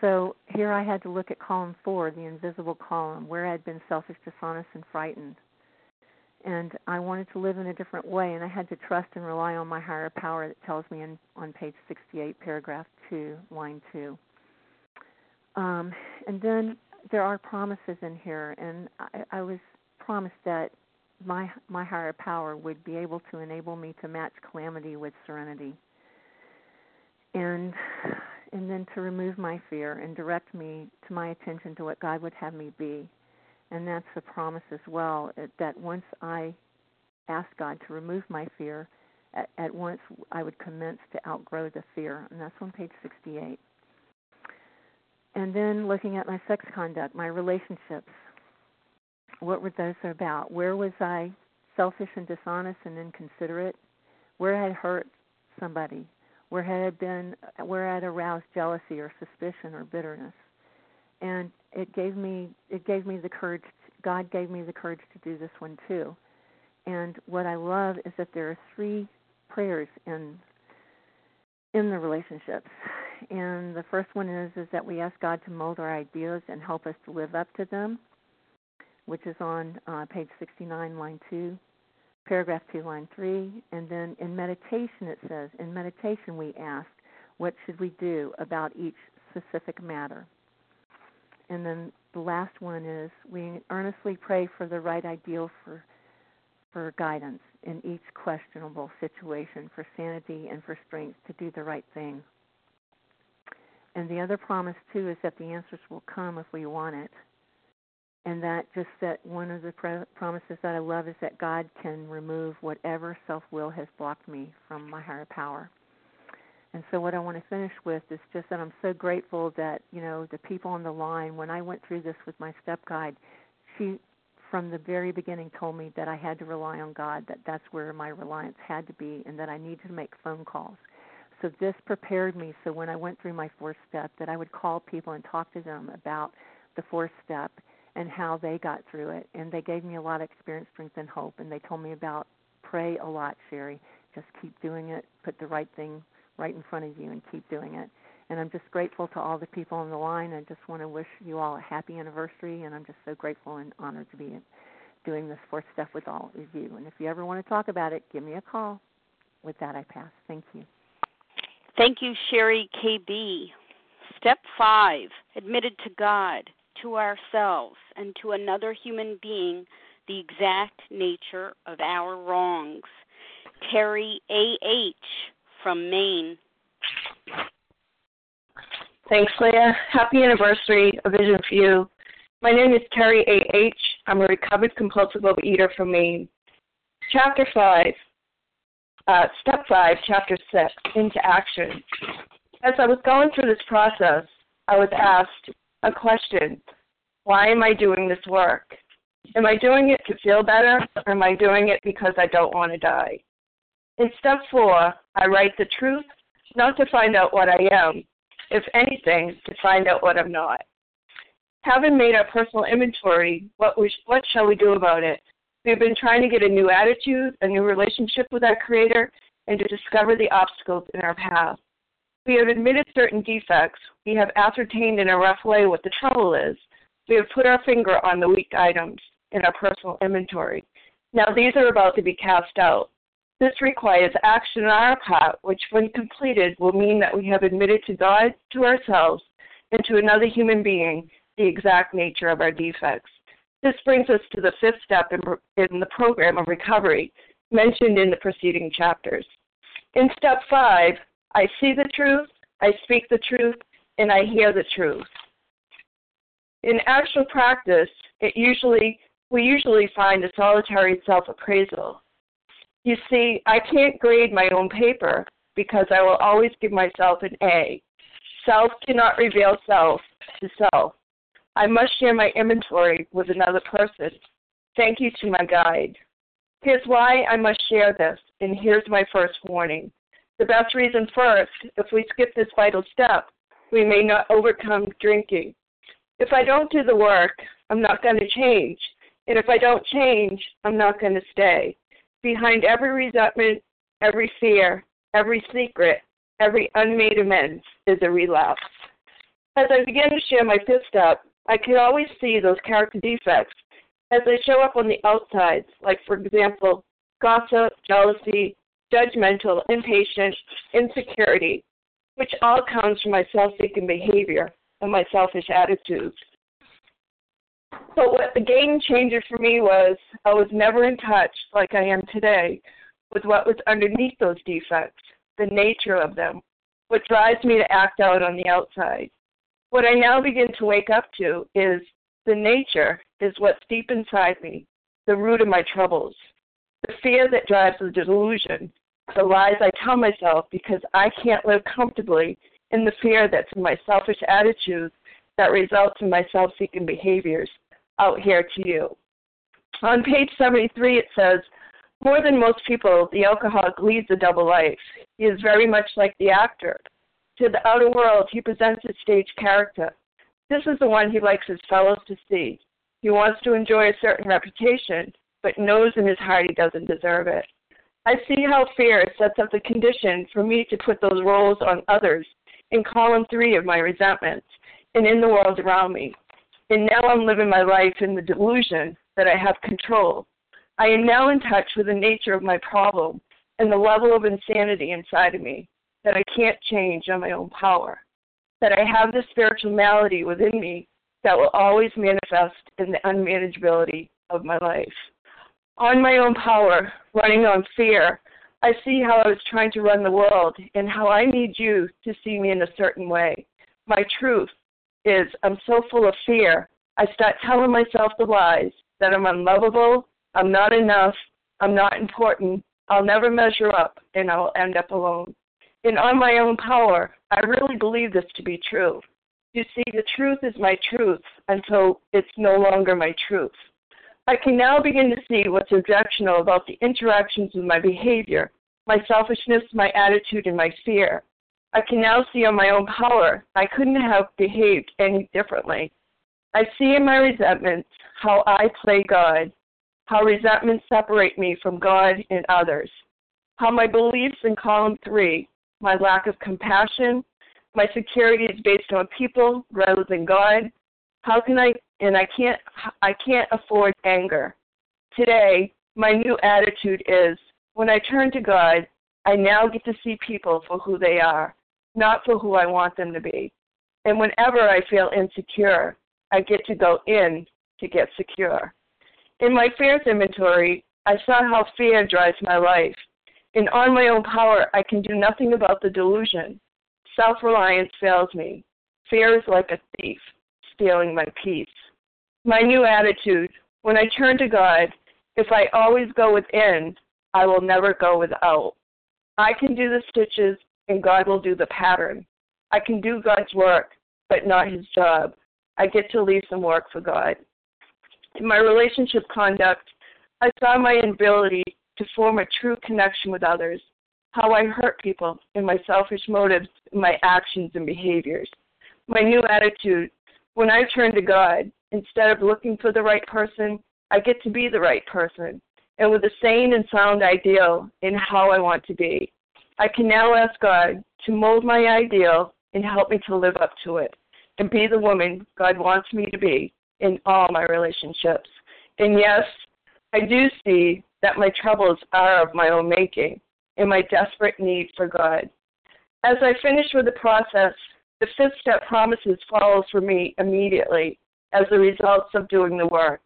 So here I had to look at column four, the invisible column, where I had been selfish, dishonest, and frightened. And I wanted to live in a different way, and I had to trust and rely on my higher power that tells me in, on page 68, paragraph 2, line 2. Um, and then there are promises in here, and I, I was promised that my my higher power would be able to enable me to match calamity with serenity and and then to remove my fear and direct me to my attention to what God would have me be. And that's a promise as well that once I ask God to remove my fear, at, at once I would commence to outgrow the fear. And that's on page 68. And then looking at my sex conduct, my relationships, what were those about? Where was I selfish and dishonest and inconsiderate? Where had hurt somebody? Where had I been? Where had aroused jealousy or suspicion or bitterness? And it gave me it gave me the courage. God gave me the courage to do this one too. And what I love is that there are three prayers in in the relationships. And the first one is is that we ask God to mold our ideas and help us to live up to them which is on uh, page 69, line 2, paragraph 2, line 3. And then in meditation, it says, in meditation, we ask, what should we do about each specific matter? And then the last one is, we earnestly pray for the right ideal for, for guidance in each questionable situation, for sanity and for strength to do the right thing. And the other promise, too, is that the answers will come if we want it and that just that one of the promises that I love is that God can remove whatever self will has blocked me from my higher power. And so, what I want to finish with is just that I'm so grateful that you know the people on the line. When I went through this with my step guide, she from the very beginning told me that I had to rely on God, that that's where my reliance had to be, and that I needed to make phone calls. So this prepared me. So when I went through my fourth step, that I would call people and talk to them about the fourth step and how they got through it. And they gave me a lot of experience, strength, and hope. And they told me about pray a lot, Sherry. Just keep doing it. Put the right thing right in front of you and keep doing it. And I'm just grateful to all the people on the line. I just want to wish you all a happy anniversary. And I'm just so grateful and honored to be doing this fourth step with all of you. And if you ever want to talk about it, give me a call. With that, I pass. Thank you. Thank you, Sherry KB. Step five admitted to God to ourselves and to another human being the exact nature of our wrongs. Terry A.H. from Maine. Thanks, Leah. Happy anniversary, A Vision for You. My name is Terry A.H. I'm a recovered compulsive overeater from Maine. Chapter 5, uh, Step 5, Chapter 6, Into Action. As I was going through this process, I was asked, a question Why am I doing this work? Am I doing it to feel better, or am I doing it because I don't want to die? In step four, I write the truth, not to find out what I am, if anything, to find out what I'm not. Having made our personal inventory, what, we, what shall we do about it? We've been trying to get a new attitude, a new relationship with our Creator, and to discover the obstacles in our path. We have admitted certain defects. We have ascertained in a rough way what the trouble is. We have put our finger on the weak items in our personal inventory. Now these are about to be cast out. This requires action on our part, which, when completed, will mean that we have admitted to God, to ourselves, and to another human being the exact nature of our defects. This brings us to the fifth step in, in the program of recovery mentioned in the preceding chapters. In step five, I see the truth, I speak the truth, and I hear the truth. In actual practice, it usually we usually find a solitary self-appraisal. You see, I can't grade my own paper because I will always give myself an A. Self cannot reveal self to self. I must share my inventory with another person. Thank you to my guide. Here's why I must share this, and here's my first warning. The best reason first, if we skip this vital step, we may not overcome drinking. If I don't do the work, I'm not going to change. And if I don't change, I'm not going to stay. Behind every resentment, every fear, every secret, every unmade amends is a relapse. As I begin to share my fifth step, I could always see those character defects as they show up on the outside, like, for example, gossip, jealousy, judgmental, impatient, insecurity, which all comes from my self seeking behavior and my selfish attitudes. But what the game changer for me was I was never in touch, like I am today, with what was underneath those defects, the nature of them, what drives me to act out on the outside. What I now begin to wake up to is the nature is what's deep inside me, the root of my troubles, the fear that drives the delusion, the lies I tell myself because I can't live comfortably in the fear that's in my selfish attitudes that results in my self seeking behaviors out here to you. On page 73, it says, More than most people, the alcoholic leads a double life. He is very much like the actor. To the outer world, he presents a stage character. This is the one he likes his fellows to see. He wants to enjoy a certain reputation, but knows in his heart he doesn't deserve it. I see how fear sets up the condition for me to put those roles on others in column three of my resentments and in the world around me. And now I'm living my life in the delusion that I have control. I am now in touch with the nature of my problem and the level of insanity inside of me that I can't change on my own power. That I have this spiritual malady within me that will always manifest in the unmanageability of my life. On my own power, running on fear, I see how I was trying to run the world and how I need you to see me in a certain way. My truth is I'm so full of fear, I start telling myself the lies that I'm unlovable, I'm not enough, I'm not important, I'll never measure up, and I'll end up alone. And on my own power, I really believe this to be true. You see, the truth is my truth until it's no longer my truth. I can now begin to see what's objectionable about the interactions with my behavior, my selfishness, my attitude, and my fear. I can now see on my own power I couldn't have behaved any differently. I see in my resentments how I play God, how resentments separate me from God and others, how my beliefs in column three, my lack of compassion, my security is based on people rather than God. How can I and I can't I can't afford anger. Today, my new attitude is when I turn to God, I now get to see people for who they are, not for who I want them to be. And whenever I feel insecure, I get to go in to get secure. In my fears inventory, I saw how fear drives my life. And on my own power, I can do nothing about the delusion. Self reliance fails me. Fear is like a thief, stealing my peace. My new attitude when I turn to God, if I always go within, I will never go without. I can do the stitches and God will do the pattern. I can do God's work, but not his job. I get to leave some work for God. In my relationship conduct, I saw my inability to form a true connection with others, how I hurt people in my selfish motives, my actions and behaviors. My new attitude, when I turn to God, instead of looking for the right person, I get to be the right person and with a sane and sound ideal in how I want to be. I can now ask God to mold my ideal and help me to live up to it and be the woman God wants me to be in all my relationships. And yes, I do see that my troubles are of my own making and my desperate need for God. As I finish with the process, the fifth step promises follows for me immediately as the results of doing the work.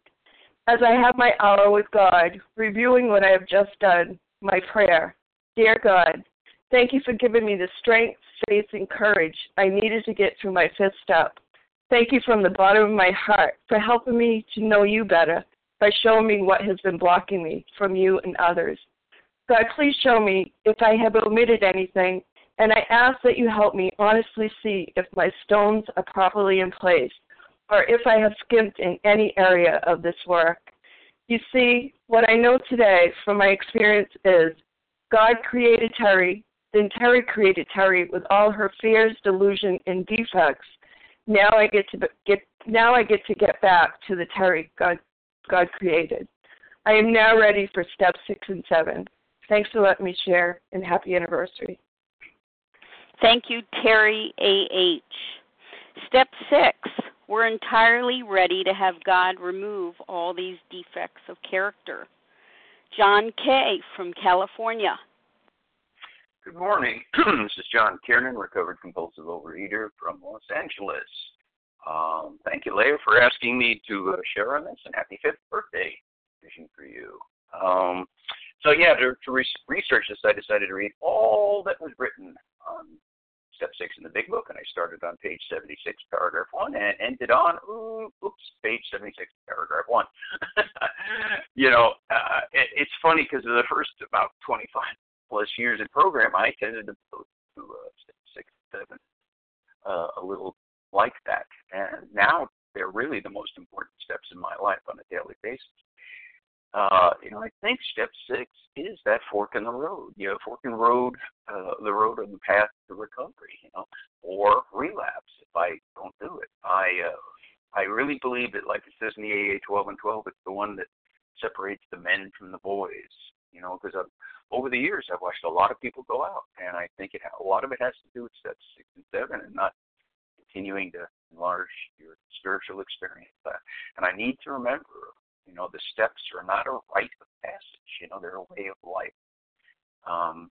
As I have my hour with God, reviewing what I have just done, my prayer, Dear God, thank you for giving me the strength, faith, and courage I needed to get through my fifth step. Thank you from the bottom of my heart for helping me to know you better by showing me what has been blocking me from you and others. God, please show me if I have omitted anything, and I ask that you help me honestly see if my stones are properly in place or if I have skimped in any area of this work. You see, what I know today from my experience is God created Terry Then Terry created Terry with all her fears, delusion, and defects. Now I get to get now I get to get back to the Terry God God created. I am now ready for step six and seven. Thanks for letting me share and happy anniversary. Thank you, Terry A.H. Step six, we're entirely ready to have God remove all these defects of character. John K. from California. Good morning. this is John Kiernan, recovered compulsive overeater from Los Angeles. Um, thank you, Leah, for asking me to uh, share on this, and happy fifth birthday vision for you. Um, so yeah, to, to re- research this, I decided to read all that was written on step six in the big book, and I started on page 76, paragraph one, and ended on oops, page 76, paragraph one. you know, uh, it, it's funny because the first about 25 plus years in program, I tended to go to uh, step six, seven, uh, a little like that, and now they're really the most important steps in my life on a daily basis uh, you know, I think step six is that fork in the road. You know, fork in the road, uh, the road on the path to recovery. You know, or relapse if I don't do it. I uh, I really believe that, like it says in the AA 12 and 12, it's the one that separates the men from the boys. You know, because over the years I've watched a lot of people go out, and I think it a lot of it has to do with steps six and seven, and not continuing to enlarge your spiritual experience. Uh, and I need to remember you know, the steps are not a rite of passage. You know, they're a way of life. Um,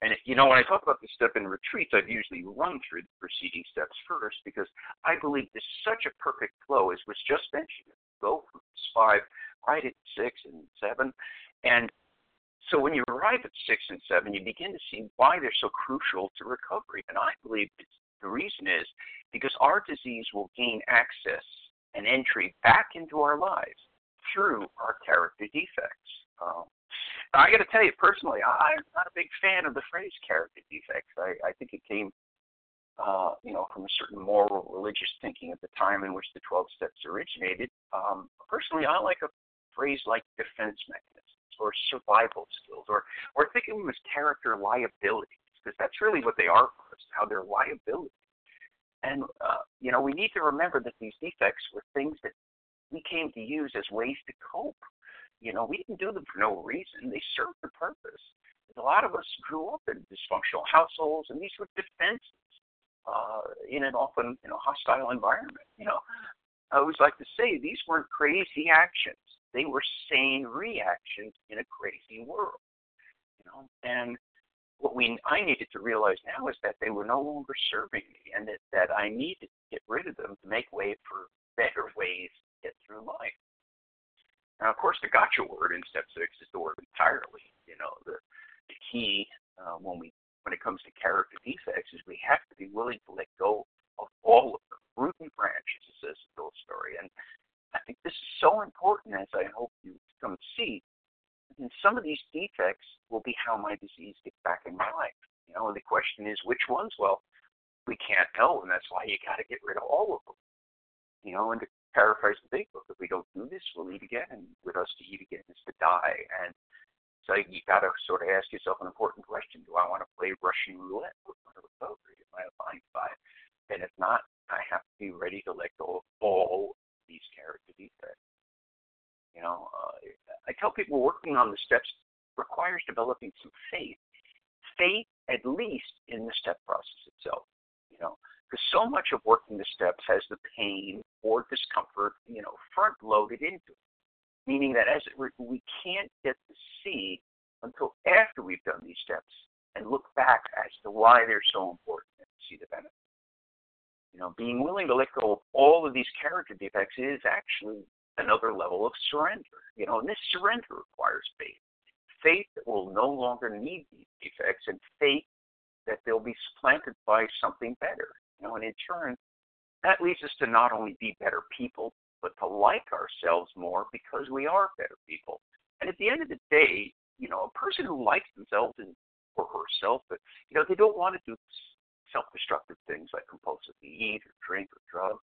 and you know, when I talk about the step in retreats, I've usually run through the preceding steps first because I believe there's such a perfect flow, as was just mentioned. Go from five right at six and seven, and so when you arrive at six and seven, you begin to see why they're so crucial to recovery. And I believe the reason is because our disease will gain access and entry back into our lives through our character defects. Um, I got to tell you personally, I, I'm not a big fan of the phrase character defects. I, I think it came, uh, you know, from a certain moral religious thinking at the time in which the 12 steps originated. Um, personally, I like a phrase like defense mechanisms or survival skills, or or think of them as character liabilities, because that's really what they are for us. How they're liabilities. And uh, you know, we need to remember that these defects were things that we came to use as ways to cope. You know, we didn't do them for no reason. They served a purpose. A lot of us grew up in dysfunctional households, and these were defenses uh, in an often you know hostile environment. You know, I always like to say these weren't crazy actions; they were sane reactions in a crazy world. You know, and what we I needed to realize now is that they were no longer serving me, and that that I needed to get rid of them to make way for better ways to get through life. Now, of course, the gotcha word in step six is the word entirely. You know, the, the key uh, when we when it comes to character defects is we have to be willing to let go of all of them, root and branch, as it says story. And I think this is so important, as I hope you come see. And some of these defects will be how my disease gets back in my life. You know, and the question is which ones? Well, we can't know, and that's why you got to get rid of all of them. You know, and to paraphrase the big book, if we don't do this, we'll eat again. And with us to eat again is to die. And so you got to sort of ask yourself an important question: Do I want to play Russian roulette with my recovery? Am I aligned by? And if not, I have to be ready to let go of all these character defects. You know, uh, I tell people working on the steps requires developing some faith. Faith, at least, in the step process itself. You know, because so much of working the steps has the pain or discomfort, you know, front loaded into it. Meaning that as it, we can't get to see until after we've done these steps and look back as to why they're so important and see the benefit. You know, being willing to let go of all of these character defects is actually another level of surrender. You know, and this surrender requires faith. Faith that will no longer need these defects and faith that they'll be supplanted by something better. You know, and in turn, that leads us to not only be better people, but to like ourselves more because we are better people. And at the end of the day, you know, a person who likes themselves and or herself, but you know, they don't want to do self-destructive things like compulsively eat or drink or drug.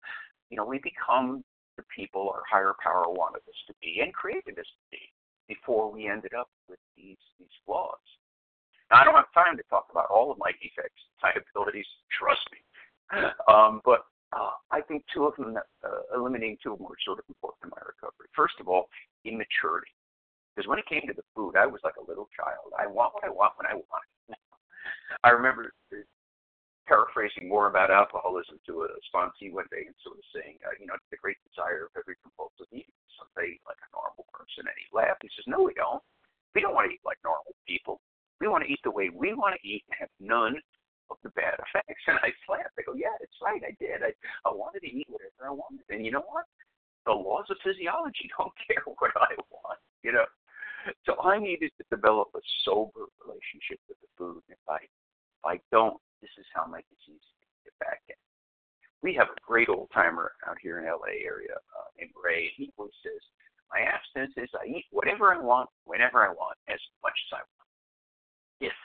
You know, we become people our higher power wanted us to be and created us to be before we ended up with these these flaws. Now, I don't have time to talk about all of my defects, my abilities. Trust me. Um, but uh, I think two of them, uh, eliminating two of them, were sort of important in my recovery. First of all, immaturity. Because when it came to the food, I was like a little child. I want what I want when I want. I remember paraphrasing more about alcoholism to a sponsee one day and sort of saying, uh, you know, the great desire of every compulsive eater is someday like a normal person. And he laughed. He says, no, we don't. We don't want to eat like normal people. We want to eat the way we want to eat and have none of the bad effects. And I laughed. I go, yeah, it's right. I did. I, I wanted to eat whatever I wanted. And you know what? The laws of physiology don't care what I want, you know. So I needed to develop a sober relationship with the food. If I if I don't, this is how my disease get back in. We have a great old timer out here in LA area uh, named Ray. He always says, "My abstinence is I eat whatever I want, whenever I want, as much as I want, if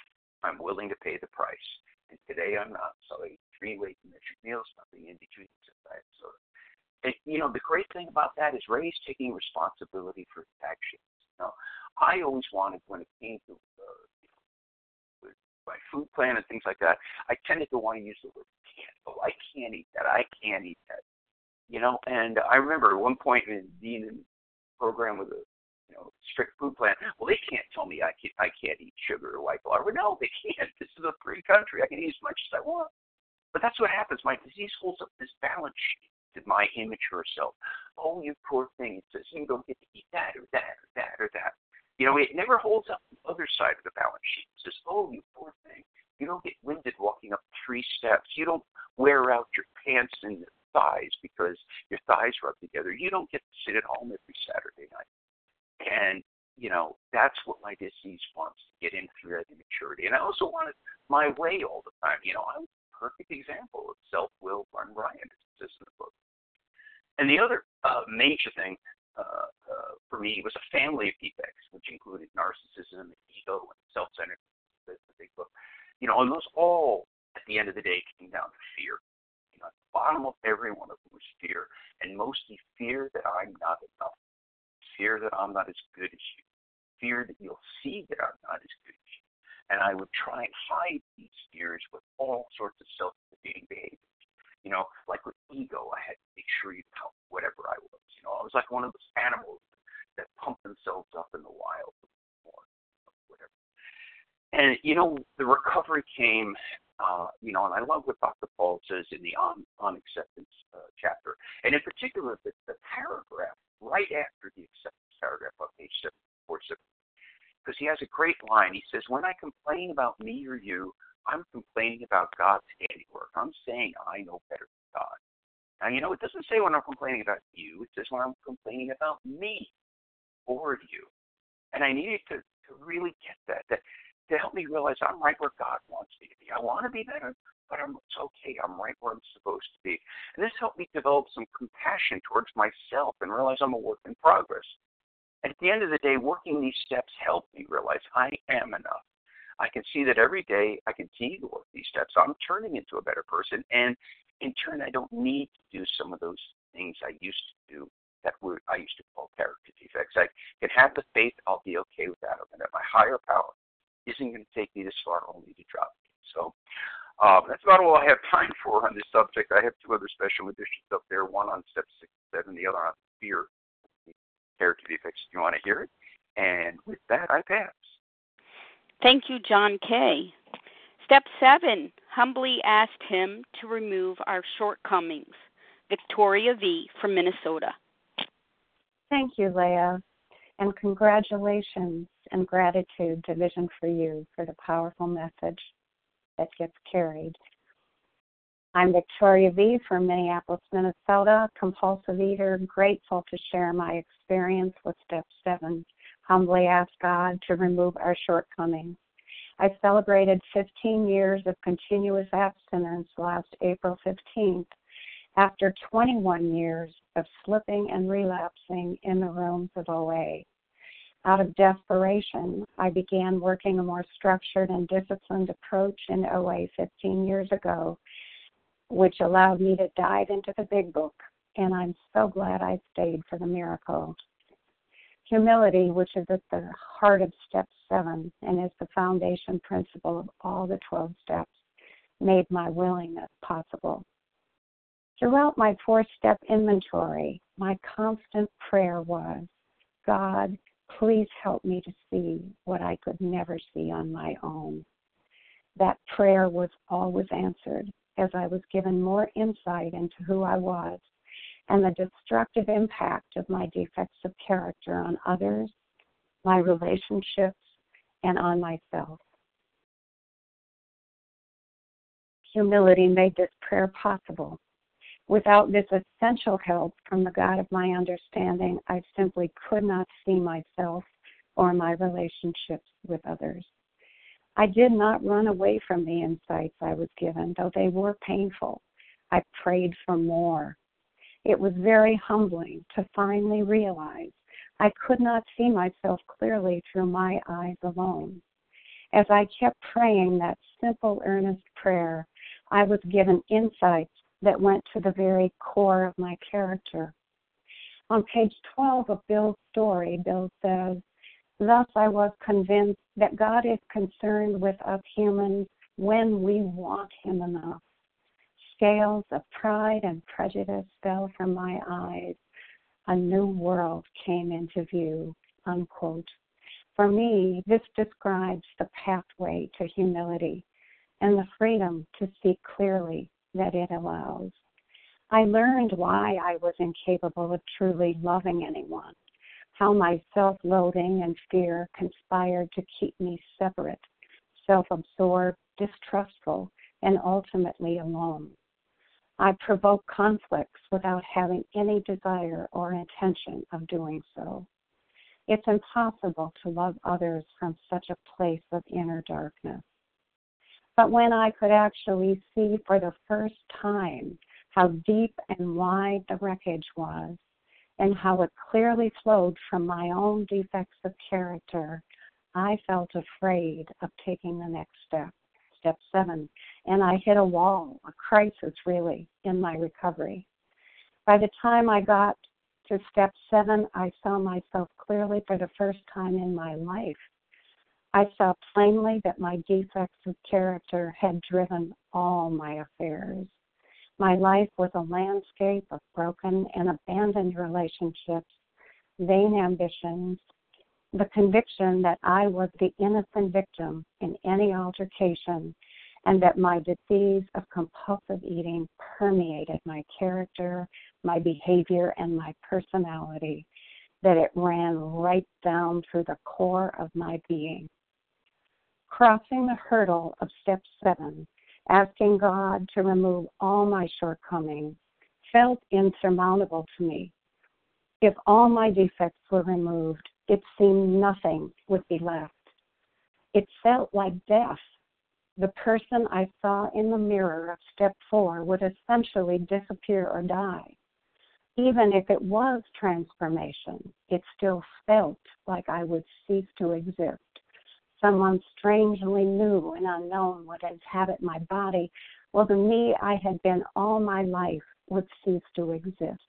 I'm willing to pay the price." And today I'm not, so I eat three weight measured meals, nothing in between except diet soda. And, you know, the great thing about that is Ray's taking responsibility for his actions. Know, I always wanted when it came to uh, my food plan and things like that, I tended to want to use the word can't. Oh, I can't eat that. I can't eat that. You know, and I remember at one point in being in program with a you know strict food plan. Well, they can't tell me I can't I can't eat sugar or white flour. No, they can't. This is a free country. I can eat as much as I want. But that's what happens. My disease holds up this balance sheet to my immature self. Oh, you poor thing. It says you don't get to eat that or that or that or that. You know, it never holds up the other side of the balance sheet. It says, oh, you poor thing. You don't get winded walking up three steps. You don't wear out your pants and thighs because your thighs rub together. You don't get to sit at home every Saturday night. And, you know, that's what my disease wants to get in through that immaturity. And I also wanted my way all the time. You know, I was a perfect example of self will run riot, as it says in the book. And the other uh, major thing uh, uh, for me it was a family of defects, which included narcissism, ego, and self-centered. The, the big book, you know, and those all, at the end of the day, came down to fear. You know, at the bottom of every one of them was fear, and mostly fear that I'm not enough, fear that I'm not as good as you, fear that you'll see that I'm not as good as you, and I would try and hide these fears with all sorts of self-defeating behaviors. You know, like with ego, I had to make sure you count whatever I was. You know, I was like one of those animals that pump themselves up in the wild or whatever. And you know, the recovery came. Uh, you know, and I love what Dr. Paul says in the on, on acceptance uh, chapter, and in particular the, the paragraph right after the acceptance paragraph on page 747, because he has a great line. He says, "When I complain about me or you, I'm complaining about God's handiwork. I'm saying I know better than God. Now, you know, it doesn't say when I'm complaining about you, it says when I'm complaining about me or you. And I needed to, to really get that, that, to help me realize I'm right where God wants me to be. I want to be better, but I'm, it's okay. I'm right where I'm supposed to be. And this helped me develop some compassion towards myself and realize I'm a work in progress. At the end of the day, working these steps helped me realize I am enough. I can see that every day I continue to work these steps. I'm turning into a better person. And in turn, I don't need to do some of those things I used to do that were I used to call character defects. I can have the faith I'll be okay with that, and that my higher power isn't going to take me this far only to drop me. So um, that's about all I have time for on this subject. I have two other special editions up there, one on step six, seven, the other on fear character defects. If you want to hear it, and with that, I pass. Thank you, John K. Step seven humbly asked him to remove our shortcomings. Victoria V. from Minnesota. Thank you, Leah, and congratulations and gratitude to Vision for You for the powerful message that gets carried. I'm Victoria V. from Minneapolis, Minnesota, compulsive eater, grateful to share my experience with Step 7. Humbly ask God to remove our shortcomings. I celebrated 15 years of continuous abstinence last April 15th after 21 years of slipping and relapsing in the rooms of OA. Out of desperation, I began working a more structured and disciplined approach in OA 15 years ago, which allowed me to dive into the big book, and I'm so glad I stayed for the miracle. Humility, which is at the heart of step seven and is the foundation principle of all the 12 steps, made my willingness possible. Throughout my four step inventory, my constant prayer was God, please help me to see what I could never see on my own. That prayer was always answered as I was given more insight into who I was and the destructive impact of my defects of character on others, my relationships, and on myself. Humility made this prayer possible. Without this essential help from the God of my understanding, I simply could not see myself or my relationships with others. I did not run away from the insights I was given, though they were painful. I prayed for more. It was very humbling to finally realize I could not see myself clearly through my eyes alone. As I kept praying that simple, earnest prayer, I was given insights that went to the very core of my character. On page 12 of Bill's story, Bill says, Thus I was convinced that God is concerned with us humans when we want Him enough scales of pride and prejudice fell from my eyes. A new world came into view. Unquote. For me, this describes the pathway to humility and the freedom to see clearly that it allows. I learned why I was incapable of truly loving anyone, how my self loathing and fear conspired to keep me separate, self absorbed, distrustful, and ultimately alone. I provoke conflicts without having any desire or intention of doing so. It's impossible to love others from such a place of inner darkness. But when I could actually see for the first time how deep and wide the wreckage was, and how it clearly flowed from my own defects of character, I felt afraid of taking the next step step seven, and I hit a wall, a crisis really, in my recovery. By the time I got to step seven, I saw myself clearly for the first time in my life. I saw plainly that my defects of character had driven all my affairs. My life was a landscape of broken and abandoned relationships, vain ambitions, the conviction that I was the innocent victim in any altercation and that my disease of compulsive eating permeated my character, my behavior, and my personality, that it ran right down through the core of my being. Crossing the hurdle of step seven, asking God to remove all my shortcomings, felt insurmountable to me. If all my defects were removed, it seemed nothing would be left. It felt like death. The person I saw in the mirror of step four would essentially disappear or die. Even if it was transformation, it still felt like I would cease to exist. Someone strangely new and unknown would inhabit my body, while the me I had been all my life would cease to exist.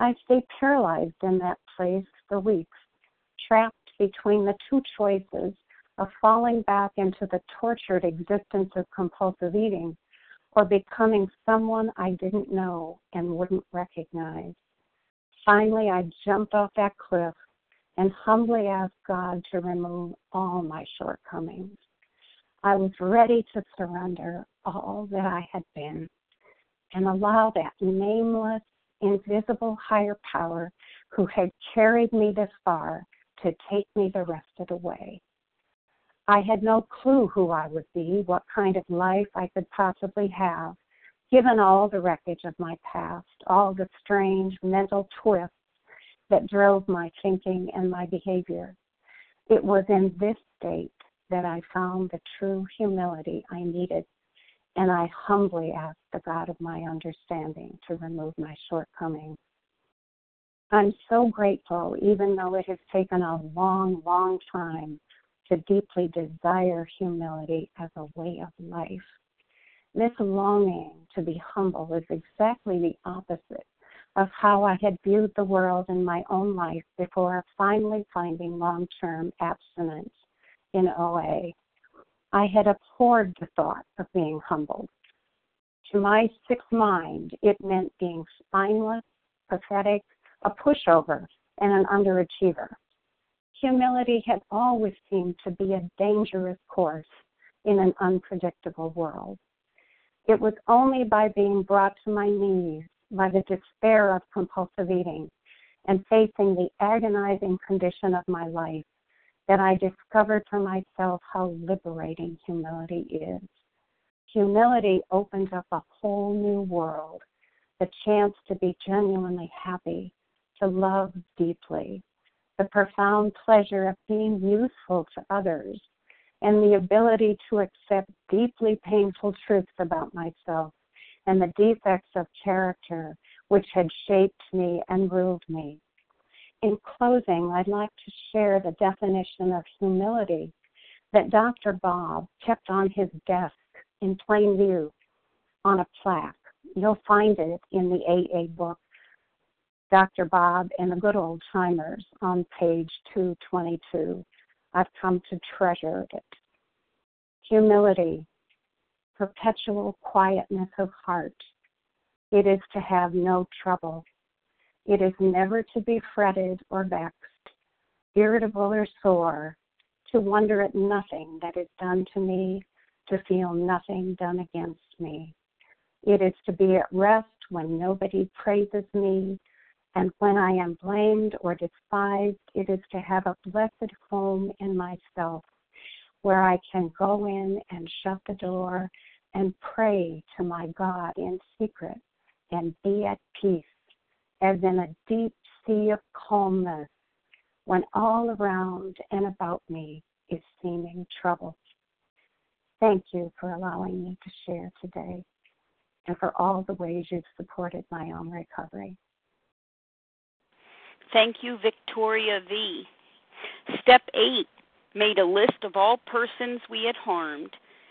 I stayed paralyzed in that place for weeks, trapped between the two choices of falling back into the tortured existence of compulsive eating or becoming someone I didn't know and wouldn't recognize. Finally, I jumped off that cliff and humbly asked God to remove all my shortcomings. I was ready to surrender all that I had been and allow that nameless, invisible higher power who had carried me this far to take me the rest of the way. I had no clue who I would be, what kind of life I could possibly have, given all the wreckage of my past, all the strange mental twists that drove my thinking and my behavior. It was in this state that I found the true humility I needed, and I humbly asked the God of my understanding to remove my shortcomings. I'm so grateful, even though it has taken a long, long time to deeply desire humility as a way of life. This longing to be humble is exactly the opposite of how I had viewed the world in my own life before finally finding long term abstinence in OA. I had abhorred the thought of being humbled. To my sick mind, it meant being spineless, pathetic, a pushover, and an underachiever. Humility had always seemed to be a dangerous course in an unpredictable world. It was only by being brought to my knees by the despair of compulsive eating and facing the agonizing condition of my life that I discovered for myself how liberating humility is. Humility opens up a whole new world, the chance to be genuinely happy, to love deeply, the profound pleasure of being useful to others, and the ability to accept deeply painful truths about myself and the defects of character which had shaped me and ruled me. In closing, I'd like to share the definition of humility that Dr. Bob kept on his desk in plain view on a plaque. You'll find it in the AA book, Dr. Bob and the Good Old Timers, on page 222. I've come to treasure it. Humility, perpetual quietness of heart. It is to have no trouble. It is never to be fretted or vexed, irritable or sore, to wonder at nothing that is done to me, to feel nothing done against me. It is to be at rest when nobody praises me, and when I am blamed or despised, it is to have a blessed home in myself where I can go in and shut the door and pray to my God in secret and be at peace, as in a deep sea of calmness when all around and about me is seeming trouble. Thank you for allowing me to share today and for all the ways you've supported my own recovery. Thank you, Victoria V. Step 8 made a list of all persons we had harmed,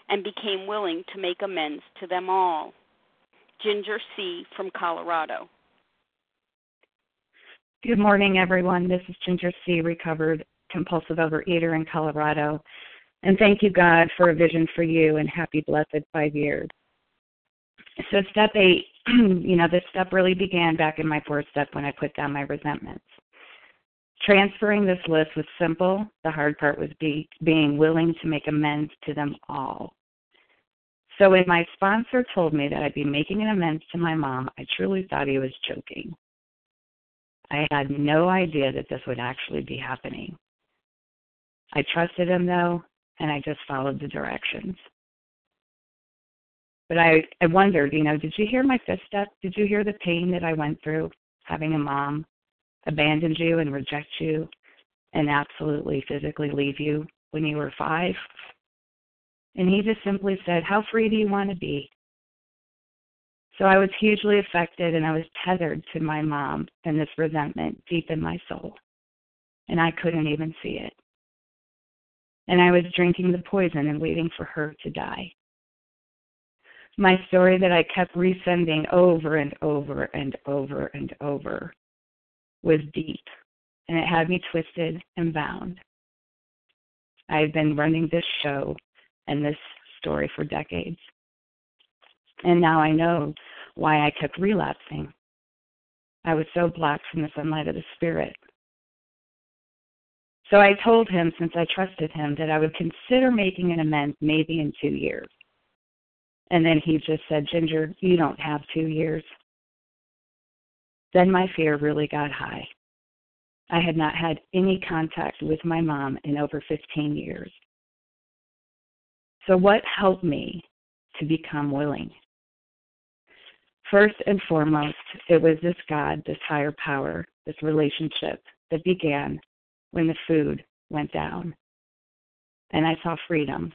and became willing to make amends to them all. Ginger C. from Colorado. Good morning, everyone. This is Ginger C., recovered compulsive overeater in Colorado. And thank you, God, for a vision for you and happy, blessed five years. So, step eight, you know, this step really began back in my fourth step when I put down my resentments. Transferring this list was simple. The hard part was be, being willing to make amends to them all. So when my sponsor told me that I'd be making an amends to my mom, I truly thought he was joking. I had no idea that this would actually be happening. I trusted him though, and I just followed the directions. But I, I wondered, you know, did you hear my fifth step? Did you hear the pain that I went through having a mom abandon you and reject you and absolutely physically leave you when you were five. And he just simply said, How free do you want to be? So I was hugely affected and I was tethered to my mom and this resentment deep in my soul. And I couldn't even see it. And I was drinking the poison and waiting for her to die. My story that I kept resending over and over and over and over was deep, and it had me twisted and bound. I've been running this show and this story for decades. And now I know why I kept relapsing. I was so blocked from the sunlight of the Spirit. So I told him, since I trusted him, that I would consider making an amends maybe in two years. And then he just said, Ginger, you don't have two years. Then my fear really got high. I had not had any contact with my mom in over 15 years. So, what helped me to become willing? First and foremost, it was this God, this higher power, this relationship that began when the food went down. And I saw freedom.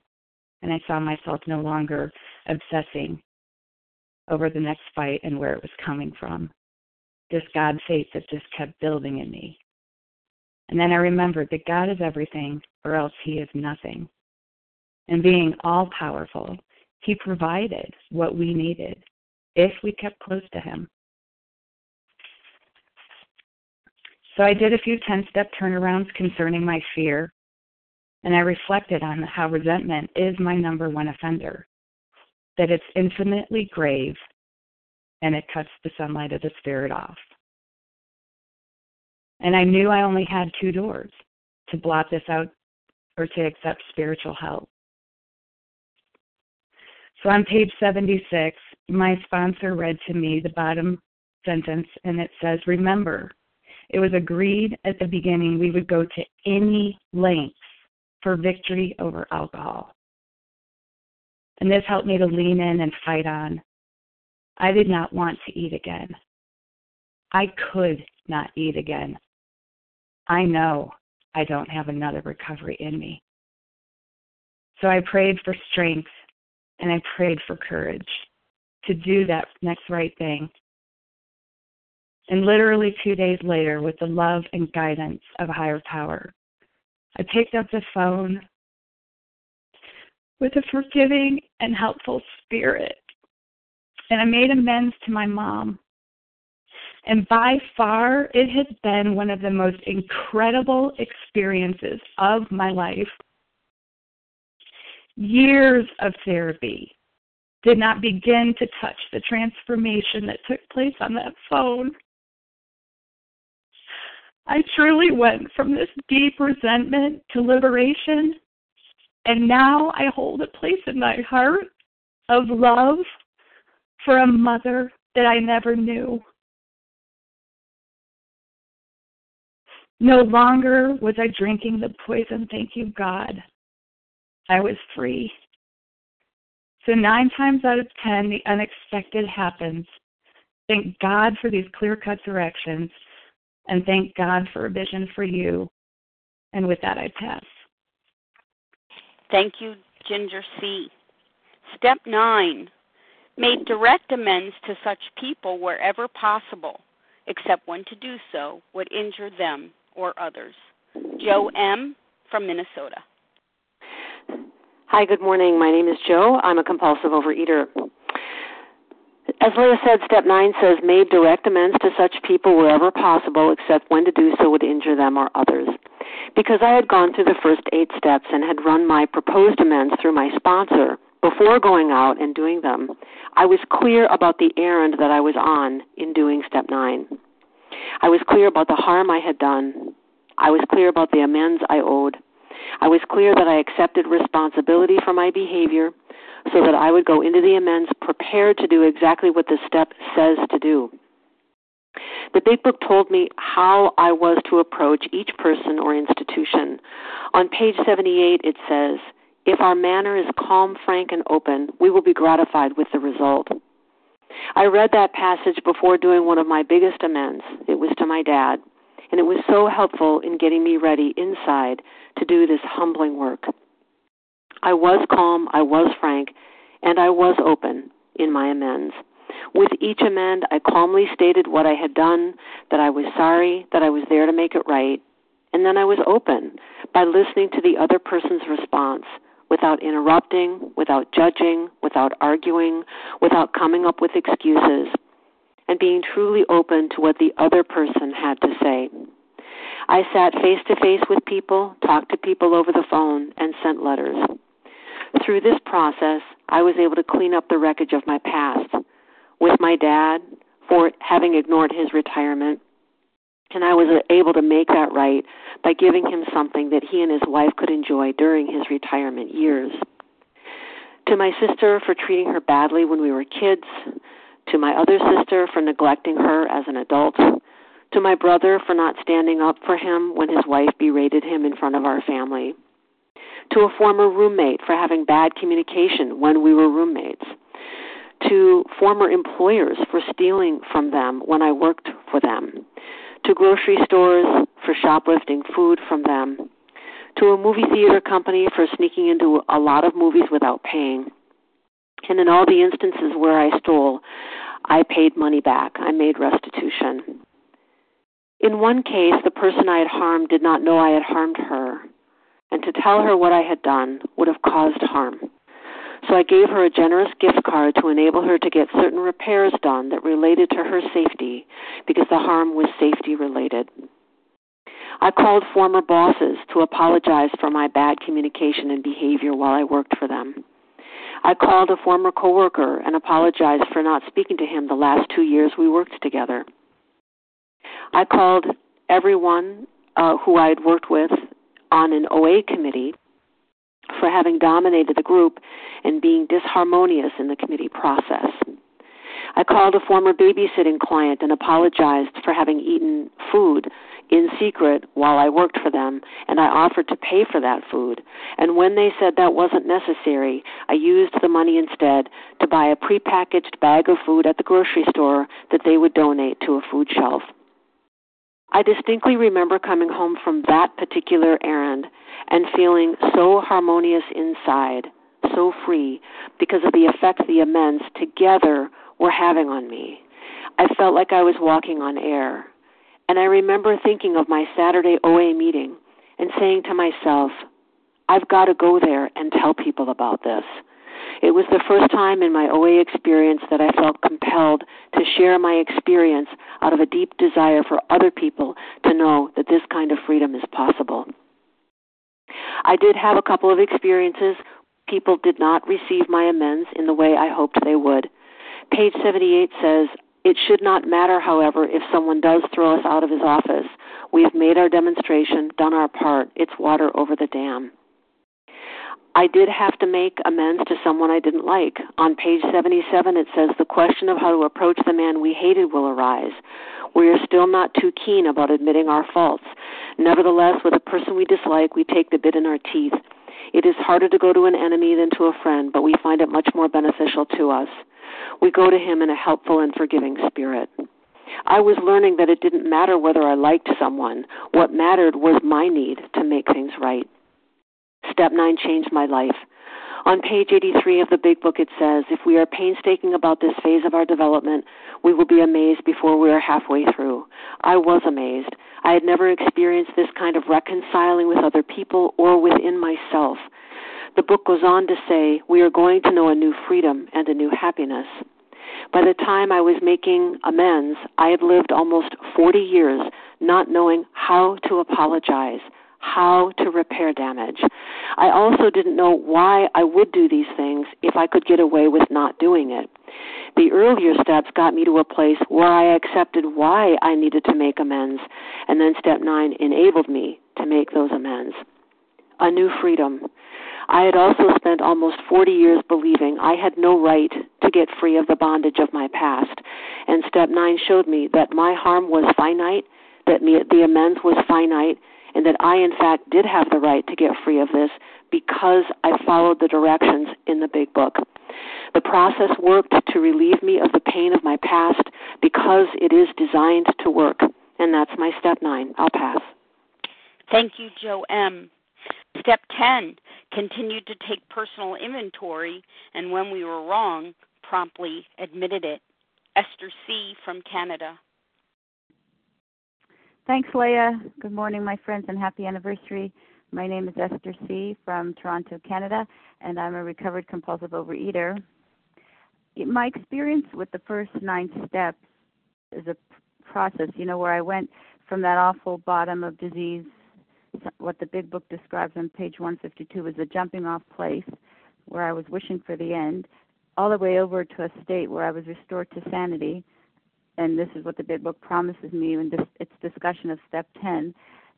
And I saw myself no longer obsessing over the next fight and where it was coming from this God faith that just kept building in me. And then I remembered that God is everything, or else He is nothing. And being all powerful, He provided what we needed if we kept close to Him. So I did a few 10 step turnarounds concerning my fear, and I reflected on how resentment is my number one offender, that it's infinitely grave and it cuts the sunlight of the spirit off. And I knew I only had two doors to blot this out or to accept spiritual help. So on page 76, my sponsor read to me the bottom sentence, and it says, Remember, it was agreed at the beginning we would go to any lengths for victory over alcohol. And this helped me to lean in and fight on. I did not want to eat again. I could not eat again. I know I don't have another recovery in me. So I prayed for strength and I prayed for courage to do that next right thing. And literally two days later, with the love and guidance of a higher power, I picked up the phone with a forgiving and helpful spirit. And I made amends to my mom. And by far, it has been one of the most incredible experiences of my life. Years of therapy did not begin to touch the transformation that took place on that phone. I truly went from this deep resentment to liberation, and now I hold a place in my heart of love for a mother that I never knew. No longer was I drinking the poison, thank you, God. I was free. So, nine times out of ten, the unexpected happens. Thank God for these clear cut directions and thank God for a vision for you. And with that, I pass. Thank you, Ginger C. Step nine made direct amends to such people wherever possible, except when to do so would injure them or others. Joe M. from Minnesota. Hi, good morning. My name is Joe. I'm a compulsive overeater. As Leah said, step nine says, made direct amends to such people wherever possible, except when to do so would injure them or others. Because I had gone through the first eight steps and had run my proposed amends through my sponsor before going out and doing them, I was clear about the errand that I was on in doing step nine. I was clear about the harm I had done. I was clear about the amends I owed. I was clear that I accepted responsibility for my behavior so that I would go into the amends prepared to do exactly what the step says to do. The Big Book told me how I was to approach each person or institution. On page 78, it says, If our manner is calm, frank, and open, we will be gratified with the result. I read that passage before doing one of my biggest amends. It was to my dad, and it was so helpful in getting me ready inside to do this humbling work. I was calm, I was frank, and I was open in my amends. With each amend, I calmly stated what I had done, that I was sorry, that I was there to make it right, and then I was open by listening to the other person's response without interrupting, without judging, without arguing, without coming up with excuses, and being truly open to what the other person had to say. I sat face to face with people, talked to people over the phone, and sent letters. Through this process, I was able to clean up the wreckage of my past with my dad for having ignored his retirement. And I was able to make that right by giving him something that he and his wife could enjoy during his retirement years. To my sister for treating her badly when we were kids. To my other sister for neglecting her as an adult. To my brother for not standing up for him when his wife berated him in front of our family to a former roommate for having bad communication when we were roommates, to former employers for stealing from them when I worked for them, to grocery stores for shoplifting food from them, to a movie theater company for sneaking into a lot of movies without paying. And in all the instances where I stole, I paid money back. I made restitution. In one case, the person I had harmed did not know I had harmed her and to tell her what I had done would have caused harm. So I gave her a generous gift card to enable her to get certain repairs done that related to her safety because the harm was safety related. I called former bosses to apologize for my bad communication and behavior while I worked for them. I called a former coworker and apologized for not speaking to him the last two years we worked together. I called everyone uh, who I had worked with on an OA committee for having dominated the group and being disharmonious in the committee process. I called a former babysitting client and apologized for having eaten food in secret while I worked for them, and I offered to pay for that food. And when they said that wasn't necessary, I used the money instead to buy a prepackaged bag of food at the grocery store that they would donate to a food shelf. I distinctly remember coming home from that particular errand and feeling so harmonious inside, so free, because of the effect the amends together were having on me. I felt like I was walking on air. And I remember thinking of my Saturday OA meeting and saying to myself, I've got to go there and tell people about this. It was the first time in my OA experience that I felt compelled to share my experience out of a deep desire for other people to know that this kind of freedom is possible. I did have a couple of experiences. People did not receive my amends in the way I hoped they would. Page 78 says, It should not matter, however, if someone does throw us out of his office. We have made our demonstration, done our part. It's water over the dam. I did have to make amends to someone I didn't like. On page 77, it says the question of how to approach the man we hated will arise. We are still not too keen about admitting our faults. Nevertheless, with a person we dislike, we take the bit in our teeth. It is harder to go to an enemy than to a friend, but we find it much more beneficial to us. We go to him in a helpful and forgiving spirit. I was learning that it didn't matter whether I liked someone. What mattered was my need to make things right. Step 9 changed my life. On page 83 of the Big Book, it says, If we are painstaking about this phase of our development, we will be amazed before we are halfway through. I was amazed. I had never experienced this kind of reconciling with other people or within myself. The book goes on to say, We are going to know a new freedom and a new happiness. By the time I was making amends, I had lived almost 40 years not knowing how to apologize, how to repair damage. I also didn't know why I would do these things if I could get away with not doing it. The earlier steps got me to a place where I accepted why I needed to make amends, and then step nine enabled me to make those amends. A new freedom. I had also spent almost 40 years believing I had no right to get free of the bondage of my past. And step 9 showed me that my harm was finite, that the amends was finite, and that I, in fact, did have the right to get free of this because I followed the directions in the big book. The process worked to relieve me of the pain of my past because it is designed to work. And that's my step 9. I'll pass. Thank you, Joe M. Step 10 continued to take personal inventory, and when we were wrong, promptly admitted it. Esther C. from Canada. Thanks, Leah. Good morning, my friends, and happy anniversary. My name is Esther C. from Toronto, Canada, and I'm a recovered compulsive overeater. My experience with the first nine steps is a process, you know, where I went from that awful bottom of disease what the big book describes on page 152 as a jumping off place where I was wishing for the end, all the way over to a state where I was restored to sanity. And this is what the big book promises me in its discussion of step 10.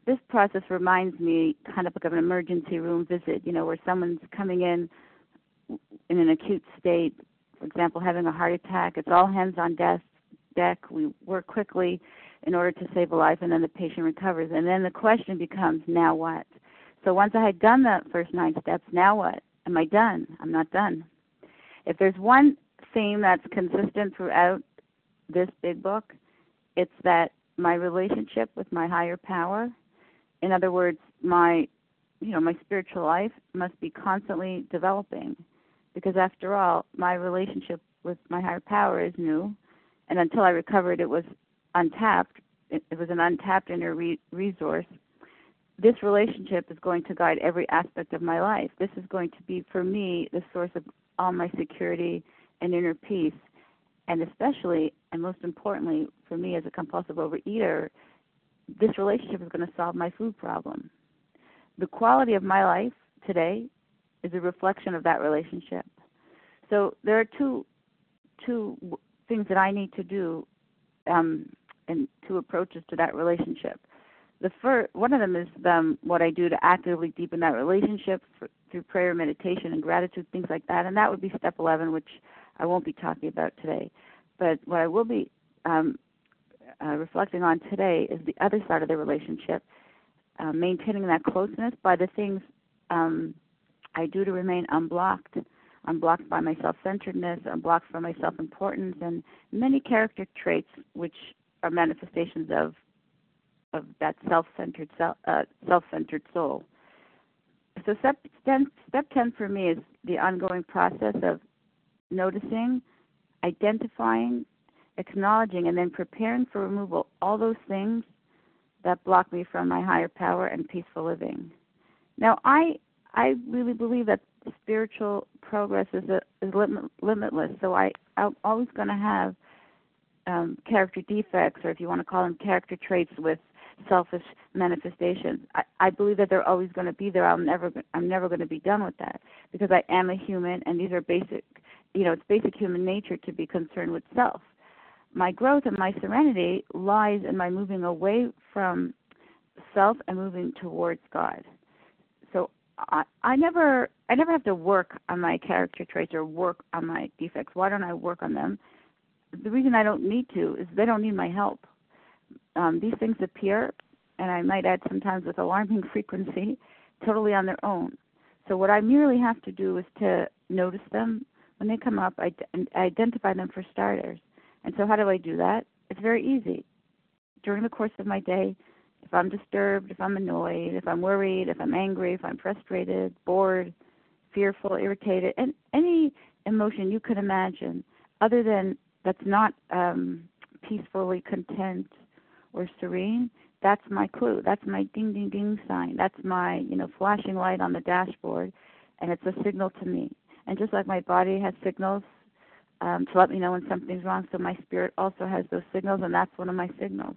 This process reminds me kind of like of an emergency room visit, you know, where someone's coming in in an acute state, for example, having a heart attack. It's all hands on deck. Deck. We work quickly in order to save a life, and then the patient recovers. And then the question becomes, now what? So once I had done the first nine steps, now what? Am I done? I'm not done. If there's one theme that's consistent throughout this big book, it's that my relationship with my higher power, in other words, my you know, my spiritual life must be constantly developing because after all, my relationship with my higher power is new and until I recovered it was untapped. It, was an untapped inner re- resource. This relationship is going to guide every aspect of my life. This is going to be, for me, the source of all my security and inner peace. And especially, and most importantly, for me as a compulsive overeater, this relationship is going to solve my food problem. The quality of my life today is a reflection of that relationship. So there are two two things that I need to do um, and two approaches to that relationship. The first one of them is um, what I do to actively deepen that relationship for, through prayer, meditation, and gratitude, things like that. And that would be step 11, which I won't be talking about today. But what I will be um, uh, reflecting on today is the other side of the relationship, uh, maintaining that closeness by the things um, I do to remain unblocked. Unblocked by my self centeredness, unblocked from my self importance, and many character traits which are manifestations of of that self centered self uh, self centered soul. So step 10, step 10 for me is the ongoing process of noticing, identifying, acknowledging, and then preparing for removal all those things that block me from my higher power and peaceful living. Now, I I really believe that spiritual progress is a, is limit, limitless. So I I'm always going to have um, character defects, or if you want to call them character traits, with selfish manifestations. I, I believe that they're always going to be there. I'm never I'm never going to be done with that because I am a human, and these are basic. You know, it's basic human nature to be concerned with self. My growth and my serenity lies in my moving away from self and moving towards God. So I, I never I never have to work on my character traits or work on my defects. Why don't I work on them? The reason I don't need to is they don't need my help. Um, these things appear, and I might add sometimes with alarming frequency, totally on their own. So what I merely have to do is to notice them when they come up, I identify them for starters. And so how do I do that? It's very easy. During the course of my day, if I'm disturbed, if I'm annoyed, if I'm worried, if I'm angry, if I'm frustrated, bored, fearful, irritated, and any emotion you could imagine, other than that's not um, peacefully content or serene, that's my clue. That's my ding ding ding sign. That's my you know flashing light on the dashboard, and it's a signal to me. And just like my body has signals um, to let me know when something's wrong, so my spirit also has those signals, and that's one of my signals.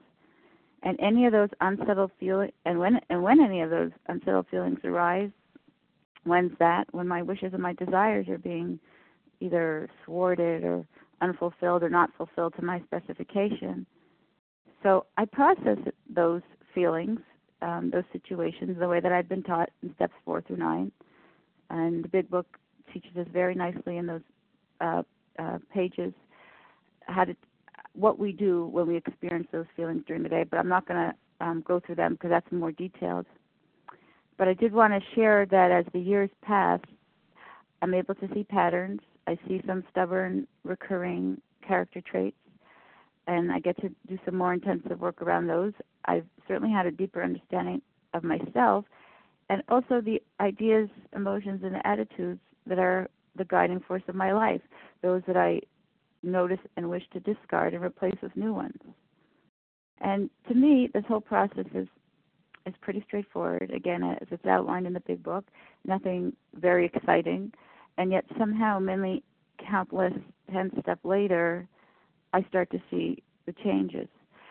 And any of those unsettled feelings and when and when any of those unsettled feelings arise when's that? When my wishes and my desires are being either thwarted or unfulfilled or not fulfilled to my specification. So i process those feelings um, those situations the way that i've been taught in steps four through nine. And the big book teaches us very nicely in those uh, uh, pages how to what we do when we experience those feelings during the day, but I'm not going to um, go through them because that's more detailed. But I did want to share that as the years pass, I'm able to see patterns. I see some stubborn, recurring character traits, and I get to do some more intensive work around those. I've certainly had a deeper understanding of myself and also the ideas, emotions, and attitudes that are the guiding force of my life, those that I notice and wish to discard and replace with new ones. And to me, this whole process is is pretty straightforward. Again, uh, as it's outlined in the big book, nothing very exciting, and yet somehow, many countless ten step later, I start to see the changes.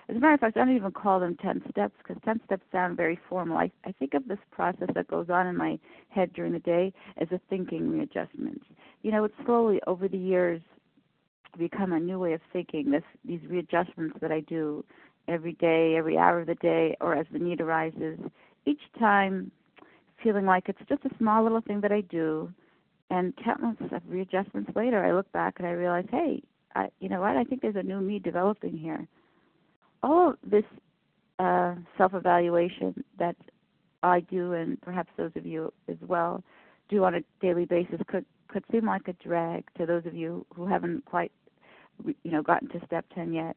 As a matter of fact, I don't even call them 10 steps because 10 steps sound very formal. I, I think of this process that goes on in my head during the day as a thinking readjustment. You know, it's slowly over the years become a new way of thinking. This these readjustments that I do every day, every hour of the day, or as the need arises, each time feeling like it's just a small little thing that I do, and countless of readjustments later, I look back and I realize, hey, I, you know what? I think there's a new me developing here. All this uh, self-evaluation that I do, and perhaps those of you as well, do on a daily basis could could seem like a drag to those of you who haven't quite you know gotten to step 10 yet.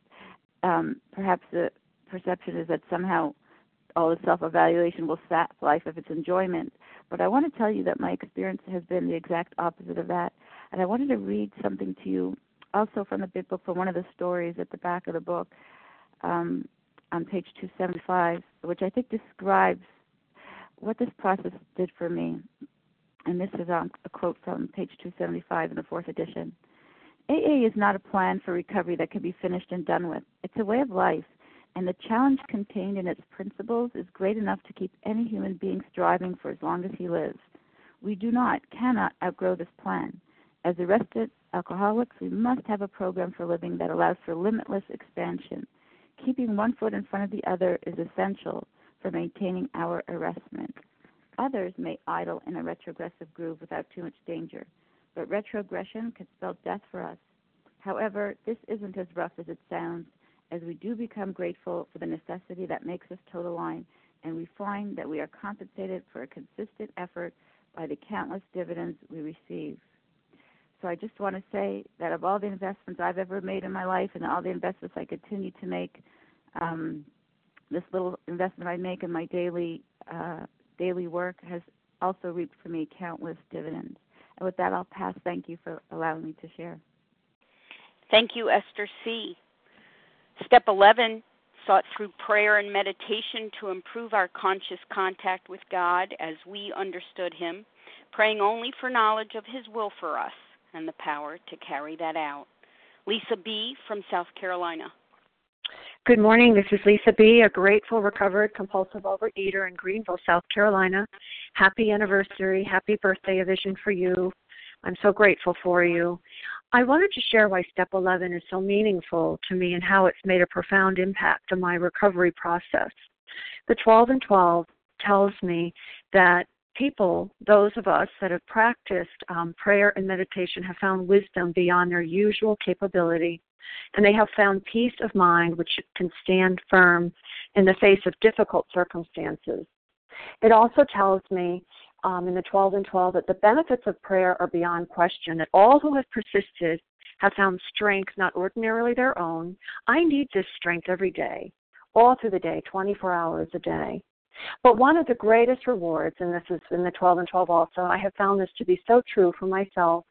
Um, perhaps the perception is that somehow all the self-evaluation will sap life of its enjoyment. But i want to tell you that my experience has been the exact opposite of that. And i wanted to read something to you also from the big book from one of the stories at the back of the book um, on page 275 which i think describes what this process did for me and this is um, a quote from page 275 in the fourth edition AA is not a plan for recovery that can be finished and done with. It's a way of life and the challenge contained in its principles is great enough to keep any human being striving for as long as he lives. We do not, cannot outgrow this plan. As arrested alcoholics, we must have a program for living that allows for limitless expansion. Keeping one foot in front of the other is essential for maintaining our arrestment. Others may idle in a retrogressive groove without too much danger, but retrogression can spell death for us. However, this isn't as rough as it sounds, as we do become grateful for the necessity that makes us toe the line, and we find that we are compensated for a consistent effort by the countless dividends we receive. So I just want to say that of all the investments I've ever made in my life and all the investments I continue to make, um, this little investment I make in my daily uh, daily work has also reaped for me countless dividends. And with that, I'll pass. Thank you for allowing me to share. Thank you, Esther C. Step 11 sought through prayer and meditation to improve our conscious contact with God as we understood Him, praying only for knowledge of His will for us and the power to carry that out. Lisa B. from South Carolina. Good morning. This is Lisa B., a grateful, recovered, compulsive overeater in Greenville, South Carolina. Happy anniversary. Happy birthday, A Vision for You. I'm so grateful for you. I wanted to share why Step 11 is so meaningful to me and how it's made a profound impact on my recovery process. The 12 and 12 tells me that people, those of us that have practiced um, prayer and meditation, have found wisdom beyond their usual capability, and they have found peace of mind which can stand firm in the face of difficult circumstances. It also tells me um, in the 12 and 12 that the benefits of prayer are beyond question, that all who have persisted have found strength not ordinarily their own. I need this strength every day, all through the day, 24 hours a day. But one of the greatest rewards, and this is in the 12 and 12 also, I have found this to be so true for myself,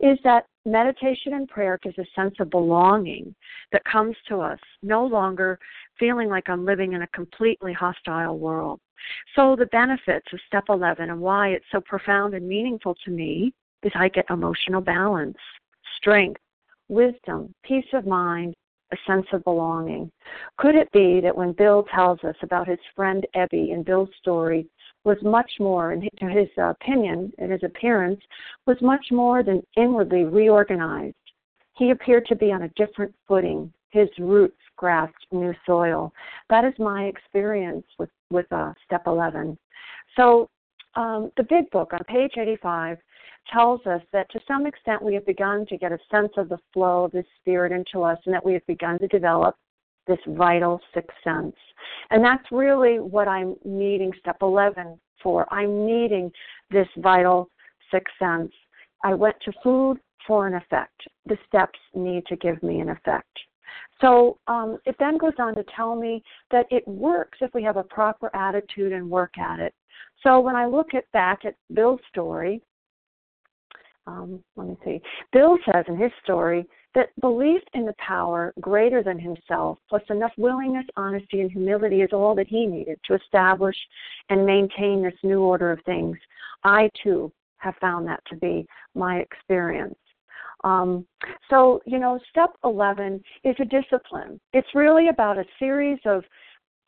is that meditation and prayer gives a sense of belonging that comes to us, no longer feeling like I'm living in a completely hostile world. So, the benefits of step 11 and why it's so profound and meaningful to me is I get emotional balance, strength, wisdom, peace of mind, a sense of belonging. Could it be that when Bill tells us about his friend Ebby in Bill's story was much more, in his opinion, and his appearance, was much more than inwardly reorganized? He appeared to be on a different footing. His roots grasped new soil. That is my experience with with uh, step 11. So um, the big book on page 85 tells us that to some extent we have begun to get a sense of the flow of the Spirit into us and that we have begun to develop this vital sixth sense. And that's really what I'm needing step 11 for. I'm needing this vital sixth sense. I went to food for an effect. The steps need to give me an effect. So um, it then goes on to tell me that it works if we have a proper attitude and work at it. So when I look at back at Bill's story, um, let me see. Bill says in his story that belief in the power greater than himself, plus enough willingness, honesty, and humility is all that he needed to establish and maintain this new order of things. I too have found that to be my experience. Um, so, you know, step 11 is a discipline. It's really about a series of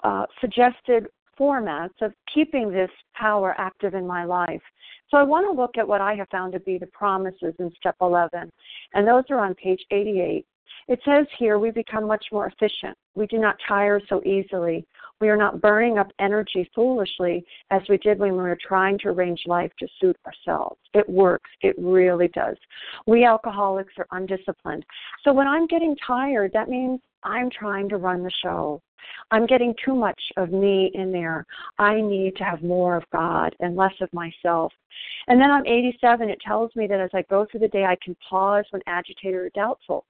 uh, suggested formats of keeping this power active in my life. So I want to look at what I have found to be the promises in step 11, and those are on page 88. It says here we become much more efficient. We do not tire so easily. We are not burning up energy foolishly as we did when we were trying to arrange life to suit ourselves. It works. It really does. We alcoholics are undisciplined. So when I'm getting tired, that means I'm trying to run the show. I'm getting too much of me in there. I need to have more of God and less of myself. And then on 87, it tells me that as I go through the day, I can pause when agitated or doubtful.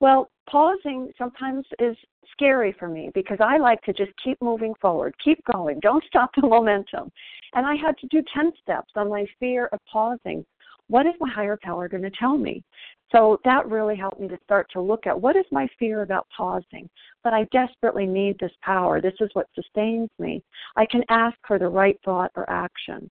Well, pausing sometimes is scary for me because I like to just keep moving forward, keep going, don't stop the momentum. And I had to do 10 steps on my fear of pausing. What is my higher power going to tell me? So that really helped me to start to look at what is my fear about pausing. But I desperately need this power. This is what sustains me. I can ask for the right thought or action.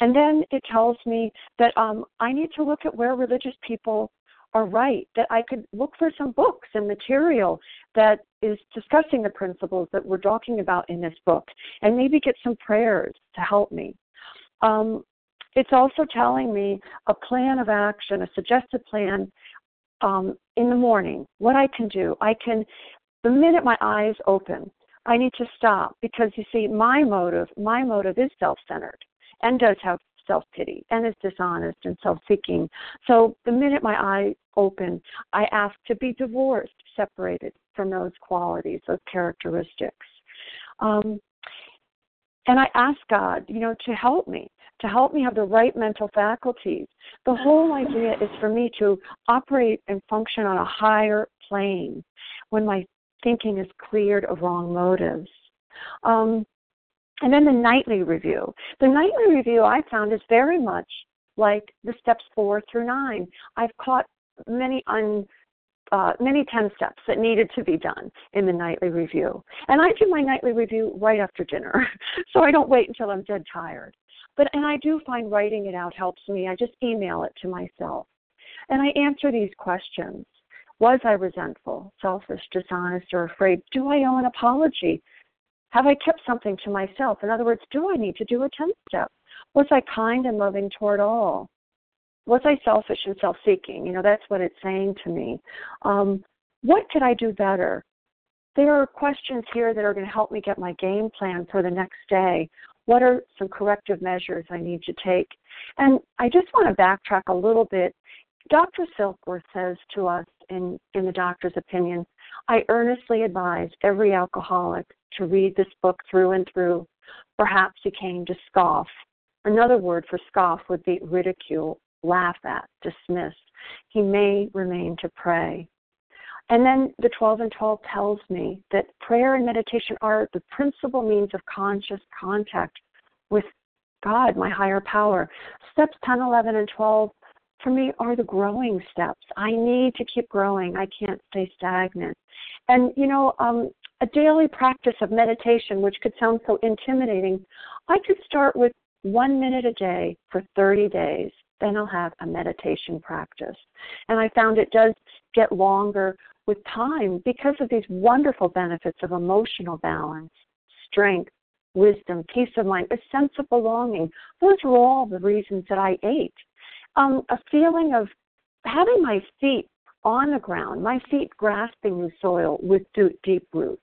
And then it tells me that um, I need to look at where religious people are right, that I could look for some books and material that is discussing the principles that we're talking about in this book and maybe get some prayers to help me. Um, it's also telling me a plan of action, a suggested plan um, in the morning, what I can do. I can, the minute my eyes open, I need to stop because you see, my motive, my motive is self centered and does have self pity and is dishonest and self seeking. So the minute my eyes open, I ask to be divorced, separated from those qualities, those characteristics. Um, and I ask God, you know, to help me, to help me have the right mental faculties. The whole idea is for me to operate and function on a higher plane when my thinking is cleared of wrong motives. Um, and then the nightly review. The nightly review I found is very much like the steps four through nine. I've caught many un uh, many 10 steps that needed to be done in the nightly review. And I do my nightly review right after dinner, so I don't wait until I'm dead tired. But and I do find writing it out helps me. I just email it to myself. And I answer these questions. Was I resentful, selfish, dishonest, or afraid? Do I owe an apology? Have I kept something to myself? In other words, do I need to do a 10 step? Was I kind and loving toward all? Was I selfish and self seeking? You know, that's what it's saying to me. Um, what could I do better? There are questions here that are going to help me get my game plan for the next day. What are some corrective measures I need to take? And I just want to backtrack a little bit. Dr. Silkworth says to us in, in the doctor's opinion, I earnestly advise every alcoholic to read this book through and through. Perhaps he came to scoff. Another word for scoff would be ridicule, laugh at, dismiss. He may remain to pray. And then the 12 and 12 tells me that prayer and meditation are the principal means of conscious contact with God, my higher power. Steps 10, 11, and 12 for me are the growing steps. I need to keep growing. I can't stay stagnant. And, you know, um, a daily practice of meditation, which could sound so intimidating, I could start with one minute a day for 30 days. Then I'll have a meditation practice. And I found it does get longer with time because of these wonderful benefits of emotional balance, strength, wisdom, peace of mind, a sense of belonging. Those are all the reasons that I ate. Um, a feeling of having my feet on the ground, my feet grasping the soil with deep roots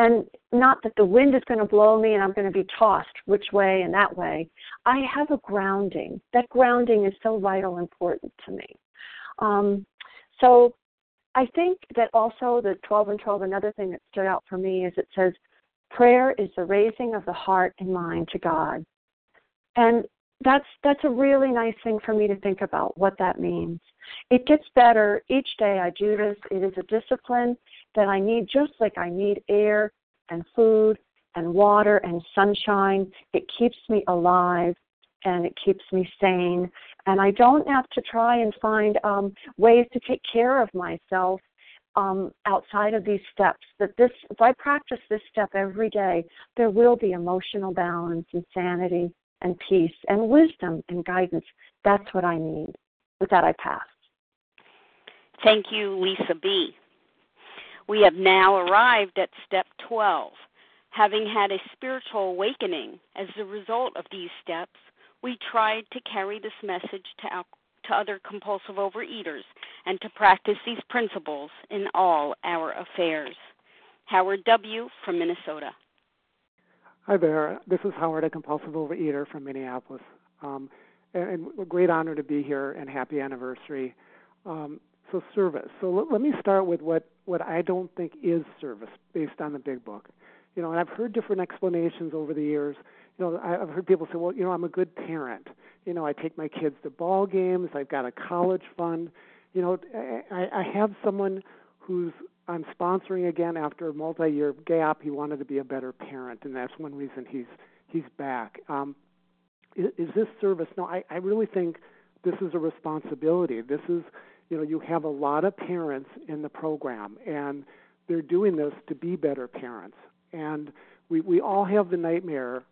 and not that the wind is going to blow me and I'm going to be tossed which way and that way. I have a grounding. That grounding is so vital and important to me. Um, so I think that also the 12 and 12, another thing that stood out for me is it says, prayer is the raising of the heart and mind to God. And that's that's a really nice thing for me to think about what that means. It gets better each day I do this. It is a discipline that I need just like I need air and food and water and sunshine. It keeps me alive and it keeps me sane. And I don't have to try and find um, ways to take care of myself um, outside of these steps. That this, if I practice this step every day, there will be emotional balance and sanity and peace and wisdom and guidance. That's what I need. With that, I pass. Thank you, Lisa B. We have now arrived at step 12. Having had a spiritual awakening as a result of these steps, we tried to carry this message to, our, to other compulsive overeaters and to practice these principles in all our affairs. Howard W. from Minnesota. Hi there. This is Howard, a compulsive overeater from Minneapolis. Um, and, and, a great honor to be here and happy anniversary. Um, so service. So let, let me start with what what I don't think is service based on the Big Book. You know, and I've heard different explanations over the years. You know, I've heard people say, "Well, you know, I'm a good parent. You know, I take my kids to ball games. I've got a college fund. You know, I, I have someone who's I'm sponsoring again after a multi-year gap. He wanted to be a better parent, and that's one reason he's he's back. Um, is, is this service? No, I, I really think this is a responsibility. This is you know, you have a lot of parents in the program, and they're doing this to be better parents. And we, we all have the nightmare,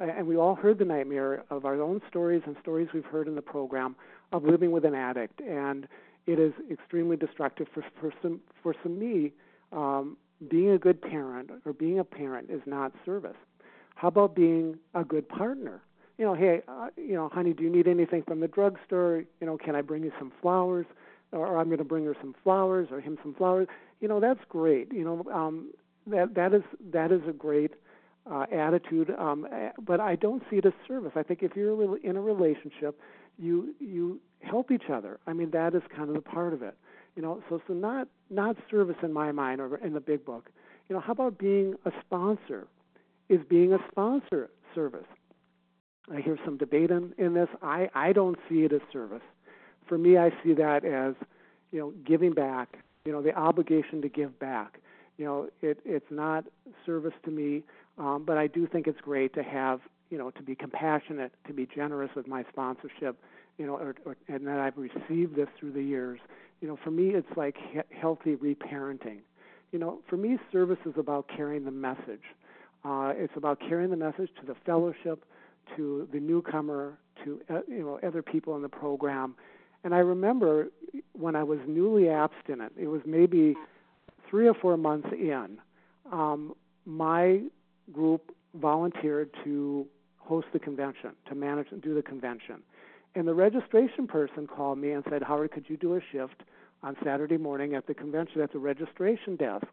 and we all heard the nightmare of our own stories and stories we've heard in the program of living with an addict. And it is extremely destructive for, for some for some me. um, being a good parent or being a parent is not service. How about being a good partner? You know, hey, uh, you know, honey, do you need anything from the drugstore? You know, can I bring you some flowers? Or I'm going to bring her some flowers or him some flowers. You know, that's great. You know, um, that that is that is a great uh, attitude. Um, but I don't see it as service. I think if you're in a relationship, you you help each other. I mean, that is kind of the part of it. You know, so so not not service in my mind or in the big book. You know, how about being a sponsor? Is being a sponsor service? I hear some debate in, in this. I, I don't see it as service. For me, I see that as, you know, giving back, you know, the obligation to give back. You know, it, it's not service to me, um, but I do think it's great to have, you know, to be compassionate, to be generous with my sponsorship, you know, or, or, and that I've received this through the years. You know, for me, it's like he- healthy reparenting. You know, for me, service is about carrying the message. Uh, it's about carrying the message to the fellowship, to the newcomer, to uh, you know other people in the program. And I remember when I was newly abstinent, it was maybe three or four months in, um, my group volunteered to host the convention, to manage and do the convention. And the registration person called me and said, Howard, could you do a shift on Saturday morning at the convention at the registration desk?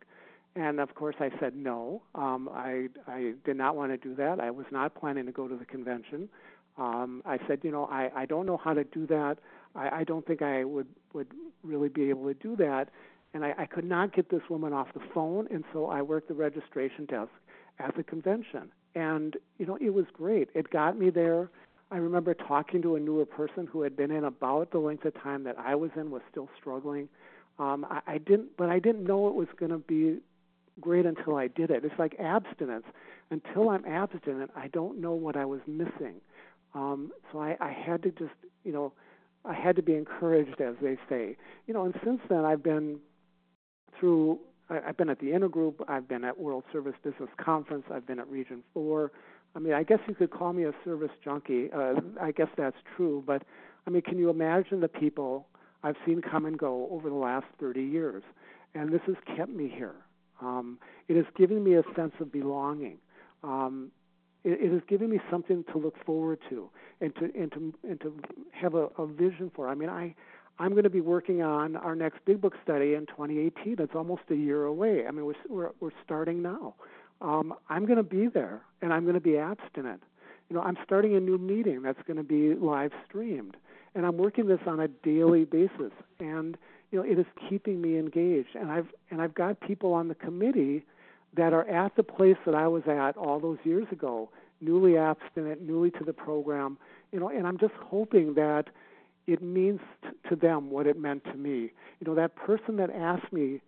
And of course, I said no. Um, I I did not want to do that. I was not planning to go to the convention. Um, I said, you know, I I don't know how to do that. I, I don't think I would would really be able to do that. And I, I could not get this woman off the phone, and so I worked the registration desk at the convention. And you know, it was great. It got me there. I remember talking to a newer person who had been in about the length of time that I was in, was still struggling. Um, I, I didn't, but I didn't know it was going to be great until I did it. It's like abstinence. Until I'm abstinent, I don't know what I was missing. Um, so I, I had to just, you know, I had to be encouraged, as they say. You know, and since then I've been through. I've been at the Intergroup. I've been at World Service Business Conference. I've been at Region Four. I mean, I guess you could call me a service junkie. Uh, I guess that's true. But I mean, can you imagine the people I've seen come and go over the last 30 years? And this has kept me here. Um, it has given me a sense of belonging. Um, it, it has given me something to look forward to and to and to and to have a, a vision for. I mean, I I'm going to be working on our next big book study in 2018. It's almost a year away. I mean, we're we're, we're starting now. Um, I'm going to be there, and I'm going to be abstinent. You know, I'm starting a new meeting that's going to be live streamed, and I'm working this on a daily basis. And you know, it is keeping me engaged. And I've and I've got people on the committee that are at the place that I was at all those years ago, newly abstinent, newly to the program. You know, and I'm just hoping that it means t- to them what it meant to me. You know, that person that asked me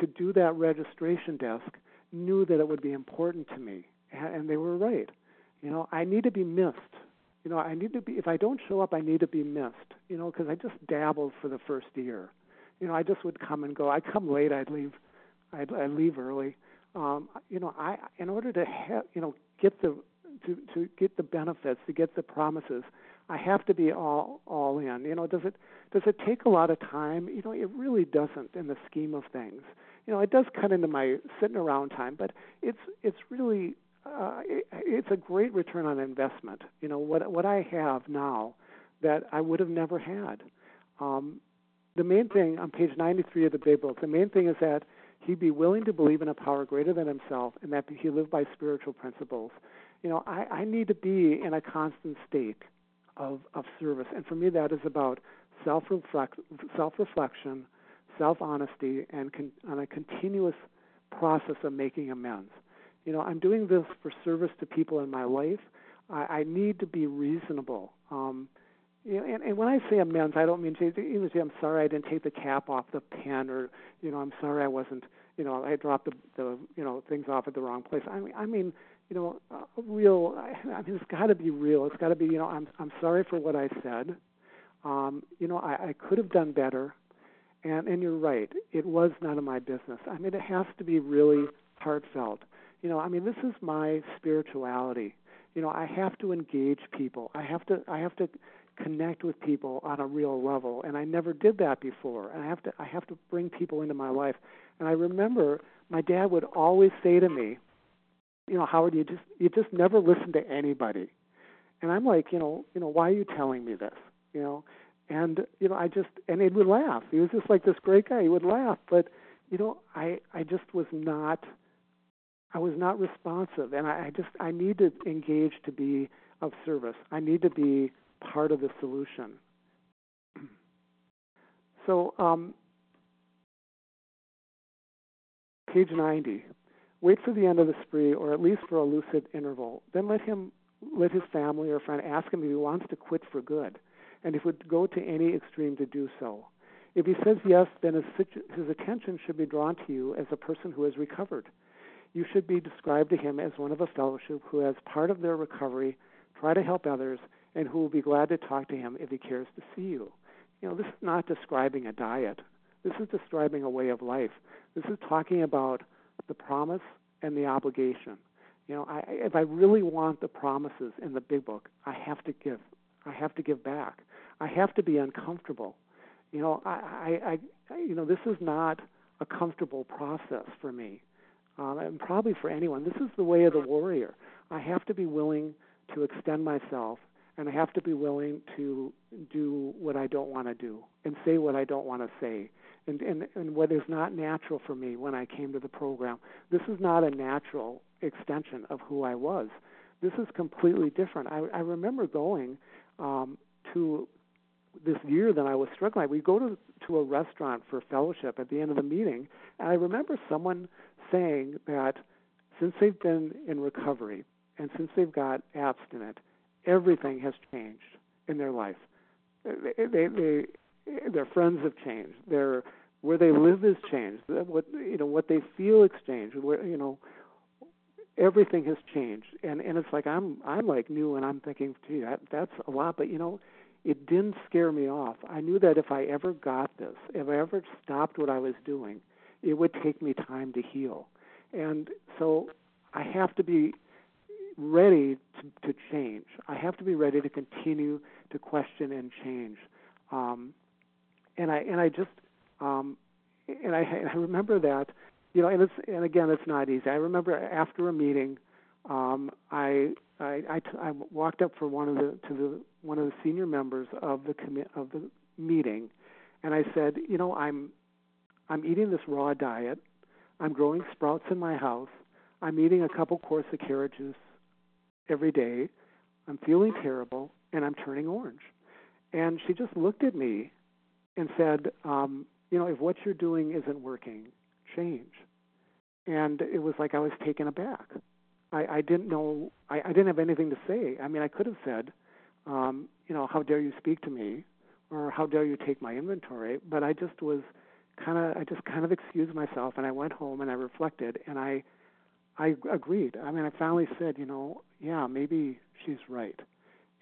to do that registration desk knew that it would be important to me, and they were right. You know, I need to be missed. You know, I need to be. If I don't show up, I need to be missed. You know, because I just dabbled for the first year you know, I just would come and go. I'd come late. I'd leave. I'd, I'd leave early. Um, you know, I in order to have you know get the to to get the benefits, to get the promises, I have to be all all in. You know, does it does it take a lot of time? You know, it really doesn't in the scheme of things. You know, it does cut into my sitting around time, but it's it's really uh, it, it's a great return on investment. You know, what what I have now that I would have never had. Um, the main thing on page 93 of the Big Book, the main thing is that he be willing to believe in a power greater than himself and that he live by spiritual principles. You know, I, I need to be in a constant state of, of service. And for me, that is about self reflection, self honesty, and con, on a continuous process of making amends. You know, I'm doing this for service to people in my life. I, I need to be reasonable. Um, you know, and, and when I say amends, I don't mean to even say I'm sorry I didn't take the cap off the pen, or you know I'm sorry I wasn't, you know, I dropped the, the you know things off at the wrong place. I mean, I mean, you know, uh, real. I, I mean, it's got to be real. It's got to be, you know, I'm I'm sorry for what I said. Um, you know, I, I could have done better, and and you're right. It was none of my business. I mean, it has to be really heartfelt. You know, I mean, this is my spirituality. You know, I have to engage people. I have to I have to connect with people on a real level and I never did that before. And I have to I have to bring people into my life. And I remember my dad would always say to me you know Howard you just you just never listen to anybody. And I'm like you know you know why are you telling me this? You know? And you know I just and he would laugh. He was just like this great guy. He would laugh. But you know I I just was not I was not responsive and I, I just I need to engage to be of service I need to be part of the solution. So, um, page 90. Wait for the end of the spree, or at least for a lucid interval. Then let him, let his family or friend ask him if he wants to quit for good, and if it would go to any extreme to do so. If he says yes, then his, his attention should be drawn to you as a person who has recovered. You should be described to him as one of a fellowship who, as part of their recovery, try to help others and who will be glad to talk to him if he cares to see you. You know, this is not describing a diet. This is describing a way of life. This is talking about the promise and the obligation. You know, I, if I really want the promises in the big book, I have to give. I have to give back. I have to be uncomfortable. You know, I, I, I you know, this is not a comfortable process for me, um, and probably for anyone. This is the way of the warrior. I have to be willing to extend myself and I have to be willing to do what I don't want to do and say what I don't want to say. And, and and what is not natural for me when I came to the program. This is not a natural extension of who I was. This is completely different. I, I remember going um, to this year that I was struggling. We go to to a restaurant for fellowship at the end of the meeting, and I remember someone saying that since they've been in recovery and since they've got abstinent, everything has changed in their life. They, they, they, their friends have changed. Their where they live has changed. What you know, what they feel has changed. Where you know, everything has changed. And and it's like I'm I'm like new, and I'm thinking, gee, that that's a lot. But you know, it didn't scare me off. I knew that if I ever got this, if I ever stopped what I was doing, it would take me time to heal. And so I have to be ready to, to change. I have to be ready to continue to question and change. Um, and I and I just um, and I, and I remember that you know and it's and again it's not easy. I remember after a meeting, um, I I, I, t- I walked up for one of the to the one of the senior members of the commi- of the meeting, and I said, you know, I'm I'm eating this raw diet. I'm growing sprouts in my house. I'm eating a couple quarts of carrot juice every day. I'm feeling terrible and I'm turning orange. And she just looked at me and said, um, you know, if what you're doing isn't working, change. And it was like I was taken aback. I, I didn't know, I, I didn't have anything to say. I mean, I could have said, um, you know, how dare you speak to me or how dare you take my inventory, but I just was kind of, I just kind of excused myself and I went home and I reflected and I, I agreed. I mean, I finally said, you know, yeah, maybe she's right.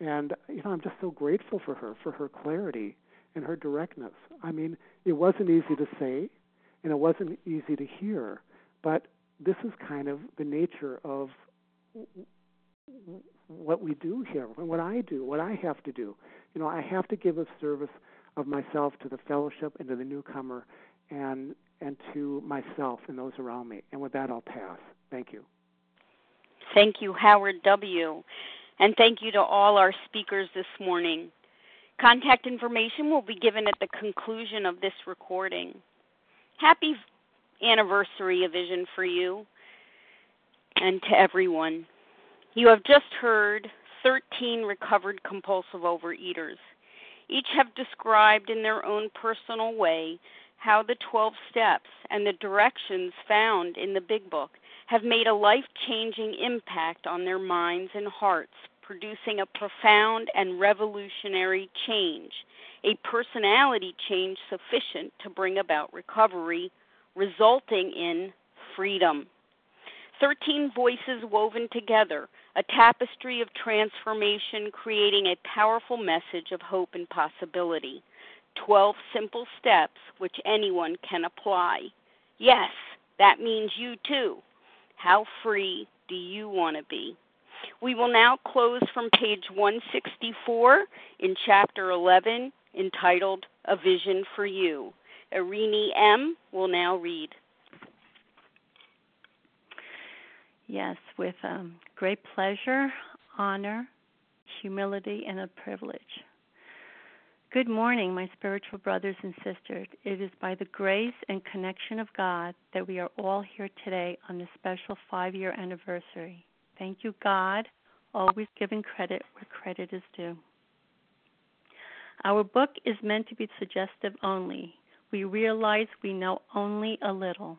And, you know, I'm just so grateful for her, for her clarity and her directness. I mean, it wasn't easy to say and it wasn't easy to hear, but this is kind of the nature of what we do here, what I do, what I have to do. You know, I have to give a service of myself to the fellowship and to the newcomer and and to myself and those around me. And with that I'll pass. Thank you. Thank you, Howard W. And thank you to all our speakers this morning. Contact information will be given at the conclusion of this recording. Happy anniversary of Vision for You and to everyone. You have just heard 13 recovered compulsive overeaters. Each have described in their own personal way how the 12 steps and the directions found in the Big Book have made a life changing impact on their minds and hearts, producing a profound and revolutionary change, a personality change sufficient to bring about recovery, resulting in freedom. Thirteen voices woven together, a tapestry of transformation creating a powerful message of hope and possibility. Twelve simple steps which anyone can apply. Yes, that means you too. How free do you want to be? We will now close from page 164 in chapter 11 entitled A Vision for You. Irini M. will now read. Yes, with um, great pleasure, honor, humility, and a privilege. Good morning, my spiritual brothers and sisters. It is by the grace and connection of God that we are all here today on this special five year anniversary. Thank you, God, always giving credit where credit is due. Our book is meant to be suggestive only. We realize we know only a little.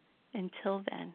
Until then.